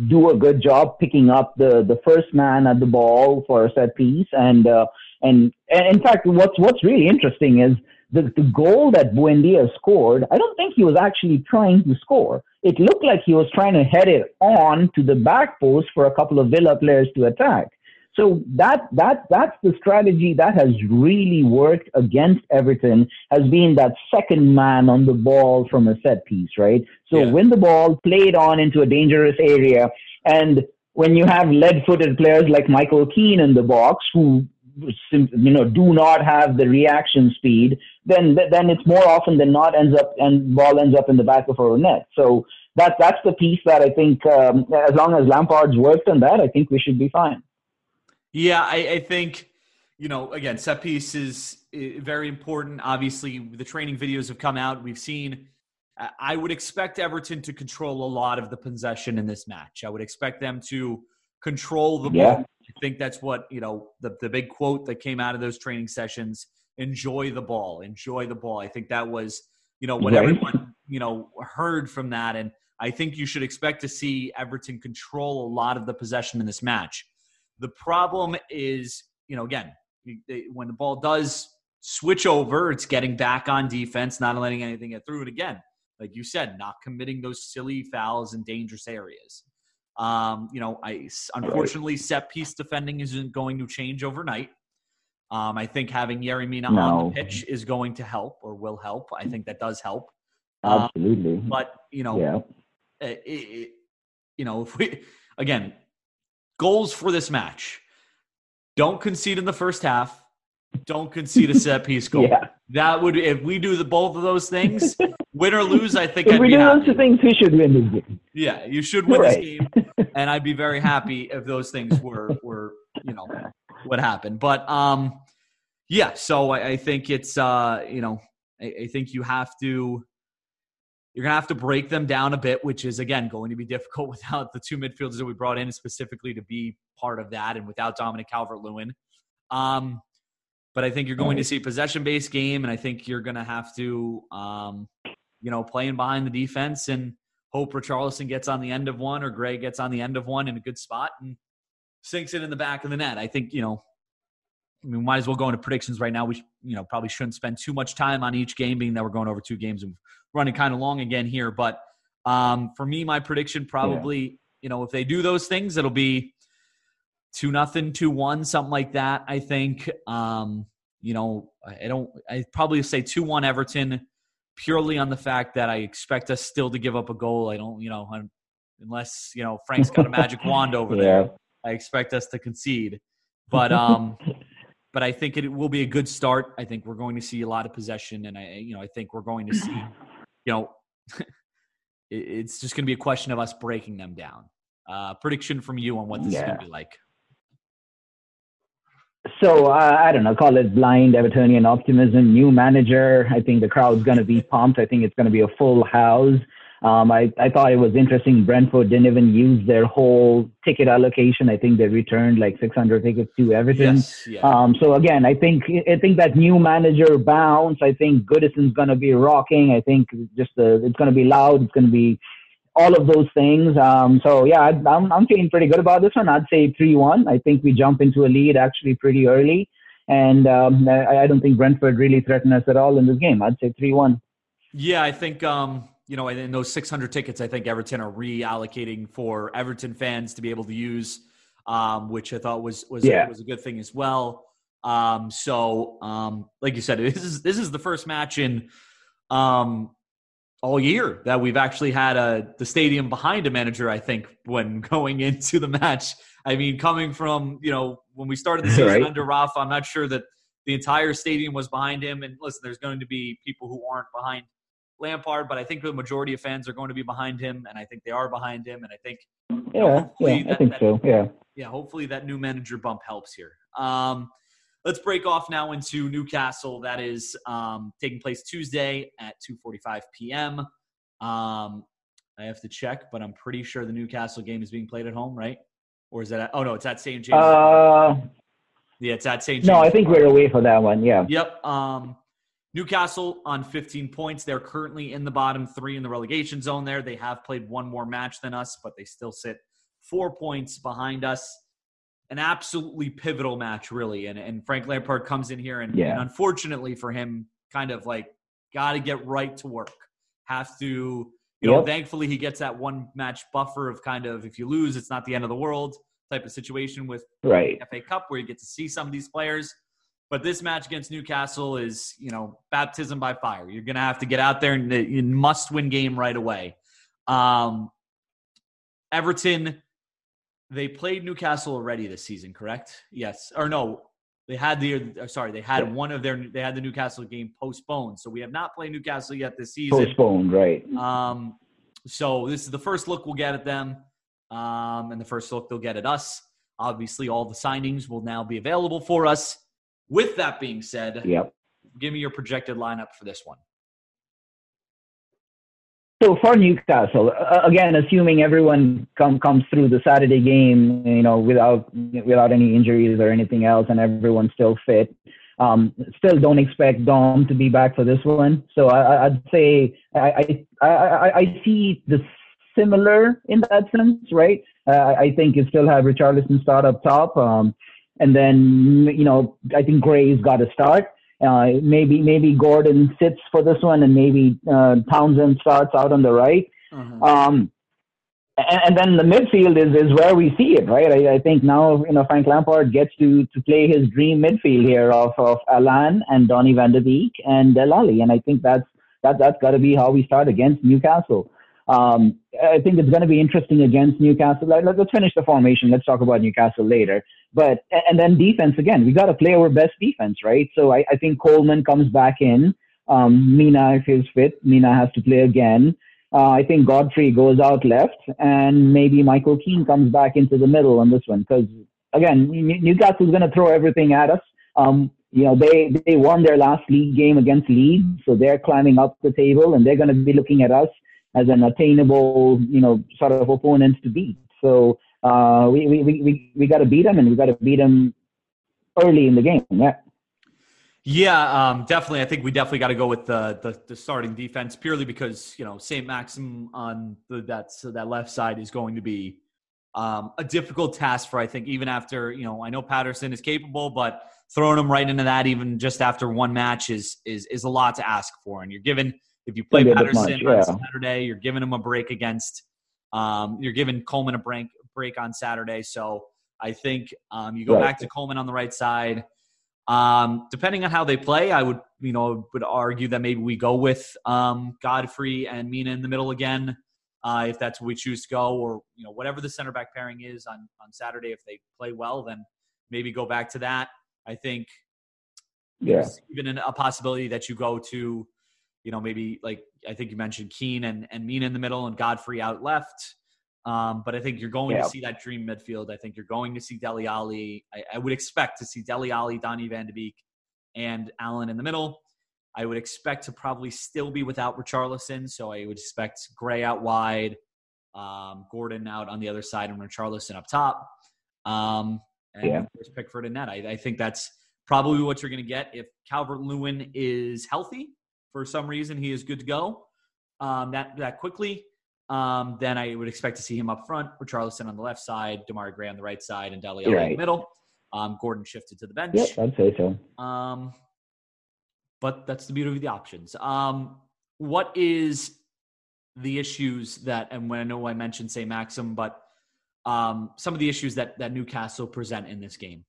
do a good job picking up the the first man at the ball for a set piece and uh, and, and in fact what's what's really interesting is the, the goal that Buendia scored I don't think he was actually trying to score it looked like he was trying to head it on to the back post for a couple of Villa players to attack so that that that's the strategy that has really worked against Everton has been that second man on the ball from a set piece, right? So yeah. when the ball played on into a dangerous area, and when you have lead-footed players like Michael Keane in the box who you know do not have the reaction speed, then then it's more often than not ends up and ball ends up in the back of our net. So that that's the piece that I think um, as long as Lampard's worked on that, I think we should be fine. Yeah, I, I think you know again set piece is very important. Obviously, the training videos have come out. We've seen. I would expect Everton to control a lot of the possession in this match. I would expect them to control the yeah. ball. I think that's what you know the the big quote that came out of those training sessions. Enjoy the ball. Enjoy the ball. I think that was you know what right. everyone you know heard from that, and I think you should expect to see Everton control a lot of the possession in this match. The problem is, you know, again, when the ball does switch over, it's getting back on defense, not letting anything get through. And again, like you said, not committing those silly fouls in dangerous areas. Um, you know, I unfortunately set piece defending isn't going to change overnight. Um, I think having Yerry Mina no. on the pitch is going to help or will help. I think that does help. Absolutely. Um, but you know, yeah. It, it, you know, if we again, goals for this match. Don't concede in the first half. Don't concede a set piece goal. yeah. That would if we do the both of those things, win or lose, I think if I'd we do happy. those things, we should win this game. Yeah, you should win right. this game, and I'd be very happy if those things were were you know what happened. But um, yeah. So I, I think it's uh, you know, I, I think you have to you're going to have to break them down a bit, which is, again, going to be difficult without the two midfielders that we brought in specifically to be part of that and without Dominic Calvert Lewin. Um, but I think you're going to see possession based game, and I think you're going to have to, um, you know, playing behind the defense and hope Richarlison gets on the end of one or Gray gets on the end of one in a good spot and sinks it in the back of the net. I think you know. I mean, we might as well go into predictions right now. We, you know, probably shouldn't spend too much time on each game, being that we're going over two games and running kind of long again here. But um, for me, my prediction probably, yeah. you know, if they do those things, it'll be two nothing, two one, something like that. I think. Um, you know, I don't. I probably say two one Everton, purely on the fact that I expect us still to give up a goal. I don't, you know, unless you know Frank's got a magic wand over yeah. there. I expect us to concede, but um, but I think it will be a good start. I think we're going to see a lot of possession, and I, you know, I think we're going to see, you know, it's just going to be a question of us breaking them down. Uh, prediction from you on what this yeah. is going to be like. So uh, I don't know, call it blind Evertonian optimism. New manager. I think the crowd's going to be pumped. I think it's going to be a full house. Um, I, I thought it was interesting. Brentford didn't even use their whole ticket allocation. I think they returned like 600 tickets to Everton. Yes, yeah. um, so again, I think I think that new manager bounce. I think Goodison's going to be rocking. I think just the, it's going to be loud. It's going to be all of those things. Um, so yeah, I'm I'm feeling pretty good about this one. I'd say three one. I think we jump into a lead actually pretty early, and um, I, I, don't think Brentford really threatened us at all in this game. I'd say three one. Yeah, I think um, you know in those 600 tickets, I think Everton are reallocating for Everton fans to be able to use, um, which I thought was was yeah. was a good thing as well. Um, so um, like you said, this is this is the first match in um, all year that we've actually had a the stadium behind a manager. I think when going into the match, I mean, coming from you know when we started the season right. under Rafa, I'm not sure that the entire stadium was behind him. And listen, there's going to be people who aren't behind Lampard, but I think the majority of fans are going to be behind him, and I think they are behind him. And I think yeah, yeah, that, I think that, so. Yeah, yeah. Hopefully that new manager bump helps here. Um, let's break off now into Newcastle. That is um, taking place Tuesday at 2:45 p.m. Um, I have to check, but I'm pretty sure the Newcastle game is being played at home, right? Or is that? At, oh no, it's at St. James. Uh, yeah, it's at St. James. No, I think we're away for that one. Yeah. Yep. Um, Newcastle on 15 points. They're currently in the bottom three in the relegation zone. There, they have played one more match than us, but they still sit four points behind us an absolutely pivotal match, really. And and Frank Lampard comes in here, and, yeah. and unfortunately for him, kind of like got to get right to work. Have to, you yep. know. Thankfully, he gets that one match buffer of kind of if you lose, it's not the end of the world type of situation with right. FA Cup where you get to see some of these players. But this match against Newcastle is, you know, baptism by fire. You're going to have to get out there and you must win game right away. Um, Everton they played Newcastle already this season, correct? Yes, or no? They had the uh, sorry, they had one of their they had the Newcastle game postponed, so we have not played Newcastle yet this season. Postponed, right? Um, so this is the first look we'll get at them, um, and the first look they'll get at us. Obviously, all the signings will now be available for us. With that being said, yep. give me your projected lineup for this one. So for Newcastle, again, assuming everyone come, comes through the Saturday game, you know, without without any injuries or anything else, and everyone's still fit, um, still don't expect Dom to be back for this one. So I, would say I, I, I, I see the similar in that sense, right? Uh, I think you still have Richarlison start up top, um, and then you know I think Gray's got to start. Uh, maybe maybe Gordon sits for this one, and maybe uh, Townsend starts out on the right. Uh-huh. Um, and, and, then the midfield is, is where we see it, right? I, I, think now you know Frank Lampard gets to to play his dream midfield here of of Allan and Donny Van de Beek and Dele Alli, and I think that's that that's got to be how we start against Newcastle. Um, I think it's going to be interesting against Newcastle. Let, us finish the formation. Let's talk about Newcastle later. But and then defense again. We got to play our best defense, right? So I, I think Coleman comes back in. Um, Mina, if he's fit, Mina has to play again. Uh, I think Godfrey goes out left, and maybe Michael Keane comes back into the middle on this one because again, Newcastle's going to throw everything at us. Um, you know, they they won their last league game against Leeds, so they're climbing up the table, and they're going to be looking at us as an attainable, you know, sort of opponent to beat. So uh, we we we we got to beat them, and we got to beat them early in the game. Yeah. Yeah, um, definitely. I think we definitely got to go with the, the, the starting defense purely because you know Saint Maxim on the that so that left side is going to be um, a difficult task for I think even after you know I know Patterson is capable, but throwing him right into that even just after one match is is is a lot to ask for. And you're given if you play Patterson yeah. on Saturday, you're giving him a break against um, you're giving Coleman a break break on Saturday. So I think um, you go right. back to Coleman on the right side. Um, depending on how they play, I would, you know, would argue that maybe we go with um, Godfrey and Mina in the middle again, uh, if that's what we choose to go, or you know, whatever the center back pairing is on on Saturday. If they play well, then maybe go back to that. I think yeah. even a possibility that you go to, you know, maybe like I think you mentioned Keane and and Mina in the middle and Godfrey out left. Um, but I think you're going yeah. to see that dream midfield. I think you're going to see Dele Alli. I, I would expect to see Dele Alli, Donny Van de Beek, and Allan in the middle. I would expect to probably still be without Richarlison, so I would expect Gray out wide, um, Gordon out on the other side, and Richarlison up top. Um, and yeah. there's Pickford in net. I, I think that's probably what you're going to get if Calvert Lewin is healthy for some reason. He is good to go um, that that quickly um, then I would expect to see him up front, Richarlison on the left side, Demarai Gray on the right side, and Dele right. in the middle. Um, Gordon shifted to the bench. Yep, I'd say so. Um, but that's the beauty of the options. Um, what is the issues that, and when I know I mentioned say Maxim, but um, some of the issues that that Newcastle present in this game?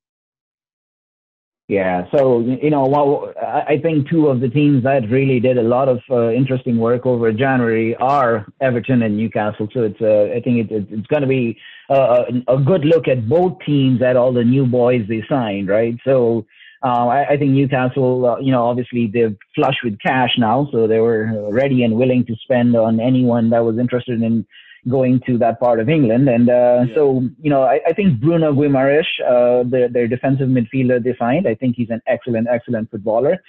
Yeah, so you know, well, I think two of the teams that really did a lot of uh, interesting work over January are Everton and Newcastle. So it's, uh, I think it, it, it's going to be uh, a good look at both teams at all the new boys they signed, right? So uh, I, I think Newcastle, uh, you know, obviously they're flush with cash now, so they were ready and willing to spend on anyone that was interested in going to that part of England. And uh, yeah. so, you know, I, I think Bruno Guimaraes, uh, their, their defensive midfielder they signed, I think he's an excellent, excellent footballer.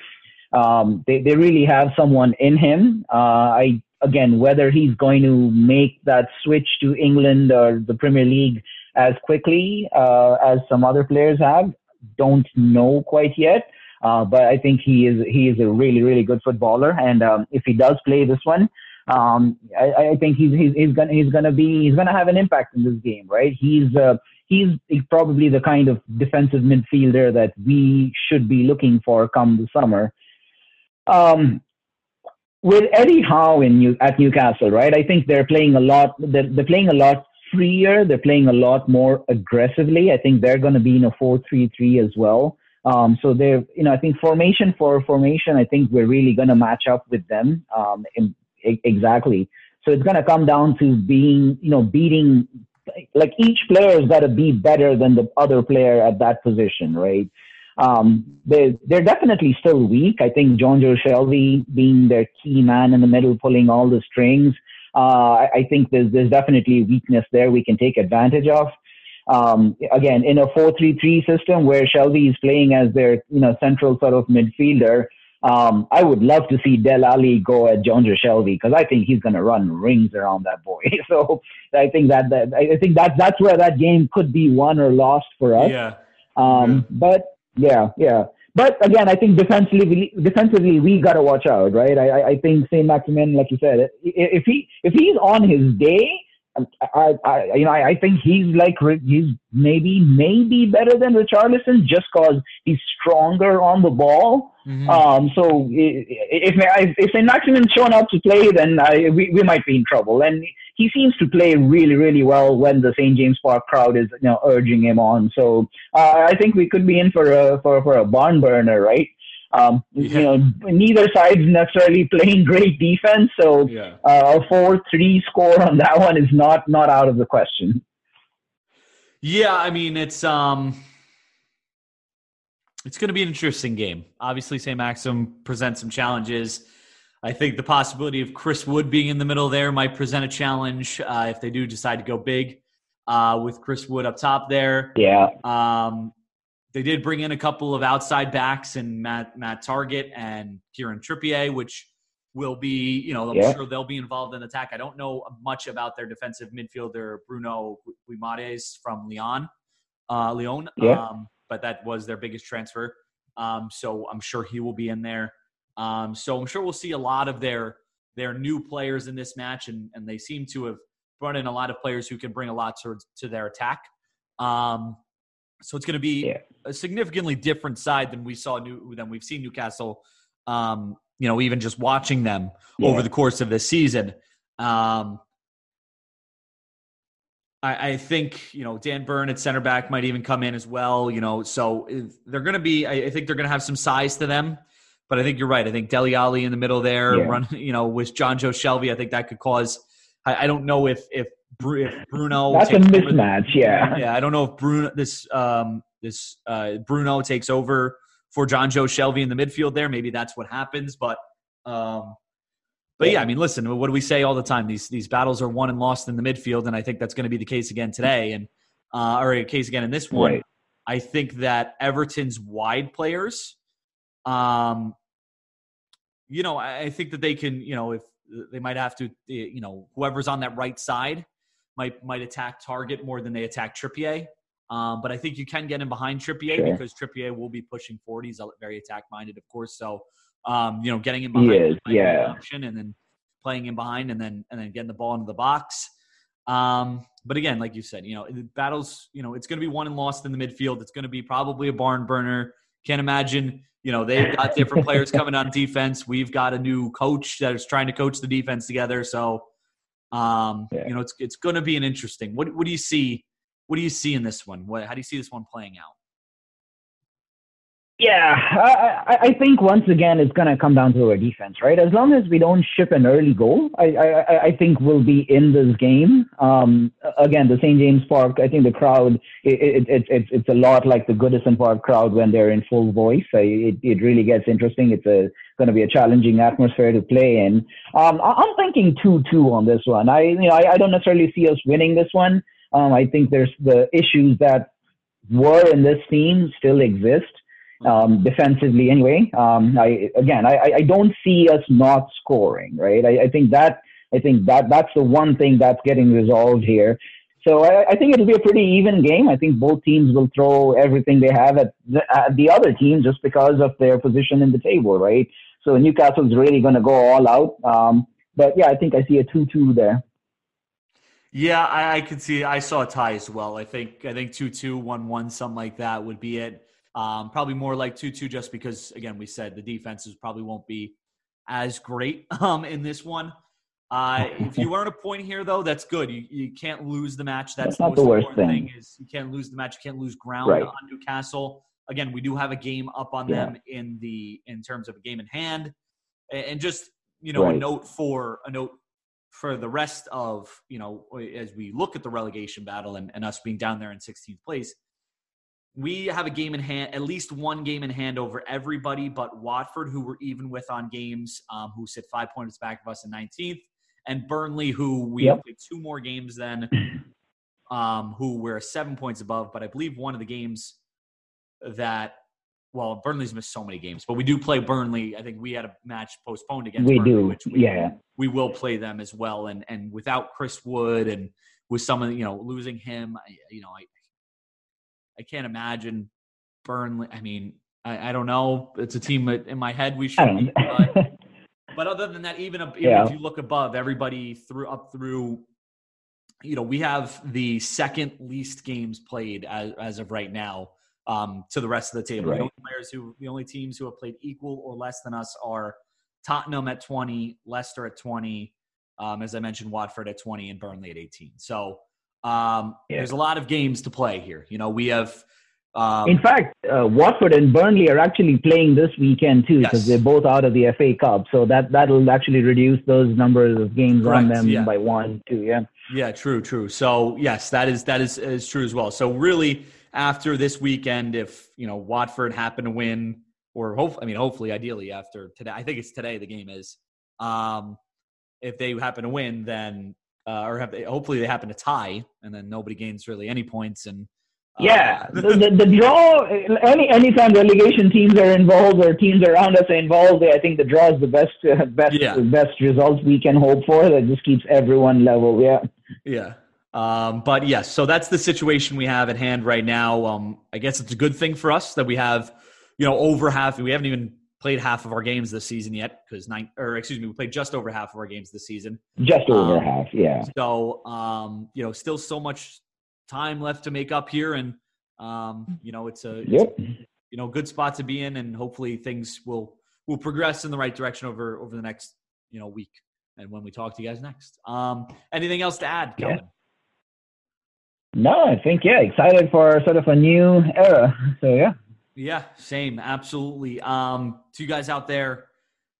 Um, they, they really have someone in him. Uh, I again, whether he's going to make that switch to England or the Premier League as quickly uh, as some other players have, don't know quite yet. Uh, but I think he is he is a really really good footballer, and um, if he does play this one, um, I, I, think he's, he's, he's gonna he's gonna be he's gonna have an impact in this game, right? He's uh, he's probably the kind of defensive midfielder that we should be looking for come the summer. Um, with Eddie Howe in New, at Newcastle, right? I think they're playing a lot. They're, they're playing a lot freer. They're playing a lot more aggressively. I think they're going to be in a four-three-three as well. Um, so they're, you know, I think formation for formation, I think we're really going to match up with them um, in, exactly. So it's going to come down to being, you know, beating, like each player has got to be better than the other player at that position, right? Um, they're, they're definitely still weak. I think Jonjo Shelvey being their key man in the middle, pulling all the strings. Uh, I, I think there's, there's definitely weakness there we can take advantage of. Um, again, in a 4-3-3 system where Shelby is playing as their, you know, central sort of midfielder, um, I would love to see Dele Alli go at Jonjo Shelvey because I think he's going to run rings around that boy. so I think that, that I think that that's where that game could be won or lost for us. Yeah. Um, yeah. But yeah, yeah. But again, I think defensively, defensively we got to watch out, right? I, I think Saint Maximin, like you said, if he if he's on his day, I, I, you know, I, I think he's like he's maybe maybe better than Richarlison just because he's stronger on the ball. Mm-hmm. Um, so if if, Maximin's shown up to play, then I, we we might be in trouble. And he seems to play really really well when the St James Park crowd is you know urging him on. So uh, I think we could be in for a for for a barn burner, right? Um, yeah. You know, neither side's necessarily playing great defense, so yeah. uh, a four-three score on that one is not not out of the question. Yeah, I mean it's um, it's going to be an interesting game. Obviously, St. Maxim presents some challenges. I think the possibility of Chris Wood being in the middle there might present a challenge uh, if they do decide to go big uh, with Chris Wood up top there. Yeah. Um, they did bring in a couple of outside backs and Matt Matt Targett and Kieran Trippier, which will be, you know, I'm yeah. sure they'll be involved in the attack. I don't know much about their defensive midfielder Bruno Guimaraes from Lyon, uh, Lyon, yeah. Um, but that was their biggest transfer. Um, so I'm sure he will be in there. Um, so I'm sure we'll see a lot of their their new players in this match, and, and they seem to have brought in a lot of players who can bring a lot to, to their attack. Um, so it's going to be yeah. a significantly different side than we saw new than we've seen Newcastle. Um, you know, even just watching them yeah. over the course of this season. Um, I, I, think you know Dan Burn at center back might even come in as well. You know, so they're going to be. I, I think they're going to have some size to them. But I think you're right. I think Dele Alli in the middle there, yeah. run. You know, with Jonjo Shelvey, I think that could cause. I, I don't know if if, if Bruno. That's a mismatch. Yeah. Yeah, I don't know if Bruno this um this uh Bruno takes over for Jonjo Shelvey in the midfield there. Maybe that's what happens. But um, but yeah, I mean, listen, what do we say all the time? These these battles are won and lost in the midfield, and I think that's going to be the case again today, and uh, or a case again in this one. Right. I think that Everton's wide players, um, you know, I think that they can, you know, if they might have to, you know, whoever's on that right side might might attack Targett more than they attack Trippier. Um, but I think you can get in behind Trippier sure. because Trippier will be pushing forward. He's very attack minded, of course. So, um, you know, getting in behind, is, yeah, option, and then playing in behind, and then and then getting the ball into the box. Um, but again, like you said, you know, battles, you know, it's going to be won and lost in the midfield. It's going to be probably a barn burner. Can't imagine, you know, they've got different players coming on defense. We've got a new coach that is trying to coach the defense together. So, um, yeah. you know, it's it's going to be an interesting. What what do you see? What do you see in this one? What, how do you see this one playing out? Yeah, I, I think once again it's going to come down to our defense, right? As long as we don't ship an early goal, I, I, I think we'll be in this game. Um, again, the St. James Park, I think the crowd, it, it, it, it's it's a lot like the Goodison Park crowd when they're in full voice. It, it really gets interesting. It's a going to be a challenging atmosphere to play in. Um, I'm thinking 2-2 on this one. I, you know, I, I don't necessarily see us winning this one. Um, I think there's the issues that were in this team still exist um, defensively anyway. Um, I again, I, I don't see us not scoring, right? I, I think that I think that that's the one thing that's getting resolved here. So I, I think it'll be a pretty even game. I think both teams will throw everything they have at the, at the other team just because of their position in the table, right? So Newcastle's really going to go all out. Um, but yeah, I think I see a two-two there. Yeah, I, I could see. I saw a tie as well. I think I think two two one one something like that would be it. Um, probably more like 2 2 just because, again, we said the defenses probably won't be as great um, in this one. Uh, if you earn a point here, though, that's good. You, you can't lose the match. That's, that's not the, worst thing. thing. Is you can't lose the match. You can't lose ground right. on Newcastle. Again, we do have a game up on yeah. them in the in terms of a game in hand, and just you know right. a note for a note for the rest of you know as we look at the relegation battle and, and us being down there in 16th place we have a game in hand, at least one game in hand over everybody but Watford, who we're even with on games, um, who sit five points back of us in 19th, and Burnley, who we yep. have played two more games than, um, who we're seven points above. But I believe one of the games that, well, Burnley's missed so many games, but we do play Burnley. I think we had a match postponed against we Burnley, do. which we, yeah. we will play them as well. And and without Chris Wood and with some of you know losing him, you know, I I can't imagine Burnley. I mean, I, I don't know. It's a team that in my head we should be. But, but other than that, even, even yeah. if you look above, everybody through up through, you know, we have the second least games played as, as of right now um, to the rest of the table. Right. The only players who, the only teams who have played equal or less than us are Tottenham at 20, Leicester at 20, um, as I mentioned, Watford at 20, and Burnley at 18. So um, yeah. There's a lot of games to play here. You know, we have. Um, In fact, uh, Watford and Burnley are actually playing this weekend too, because yes. they're both out of the FA Cup. So that that'll actually reduce those numbers of games Correct. on them yeah. by one, two. Yeah. Yeah. True. True. So yes, that is that is is true as well. So really, after this weekend, if you know Watford happen to win, or hope I mean, hopefully, ideally after today, I think it's today the game is. Um, if they happen to win, then uh, or have they, hopefully they happen to tie, and then nobody gains really any points. And uh, yeah, the, the, the, draw. Any anytime relegation teams are involved or teams around us are involved, I think the draw is the best uh, best yeah. best results we can hope for. That just keeps everyone level. Yeah. Yeah. Um, but yes, so that's the situation we have at hand right now. Um, I guess it's a good thing for us that we have you know, over half. We haven't even played half of our games this season yet because nine, or excuse me, we played just over half of our games this season. Just over um, half, yeah. So, um, you know, still so much time left to make up here, and um, you know, it's a, yep. It's a, you know, good spot to be in, and hopefully things will will progress in the right direction over over the next you know week and when we talk to you guys next. Um, anything else to add, Kelvin? Yeah. No, I think yeah, excited for sort of a new era. So yeah. Yeah, same, absolutely. Um, to you guys out there,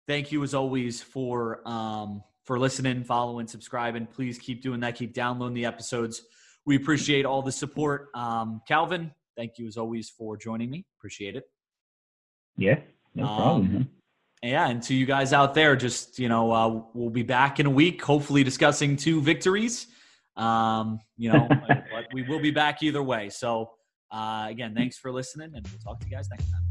thank you as always for um, for listening, following, subscribing. Please keep doing that. Keep downloading the episodes. We appreciate all the support. Um, Calvin, thank you as always for joining me. Appreciate it. Yeah, no problem. Um, yeah, and to you guys out there, just you know, uh, we'll be back in a week, hopefully discussing two victories. Um, you know, but we will be back either way. So uh, again, thanks for listening, and we'll talk to you guys next time.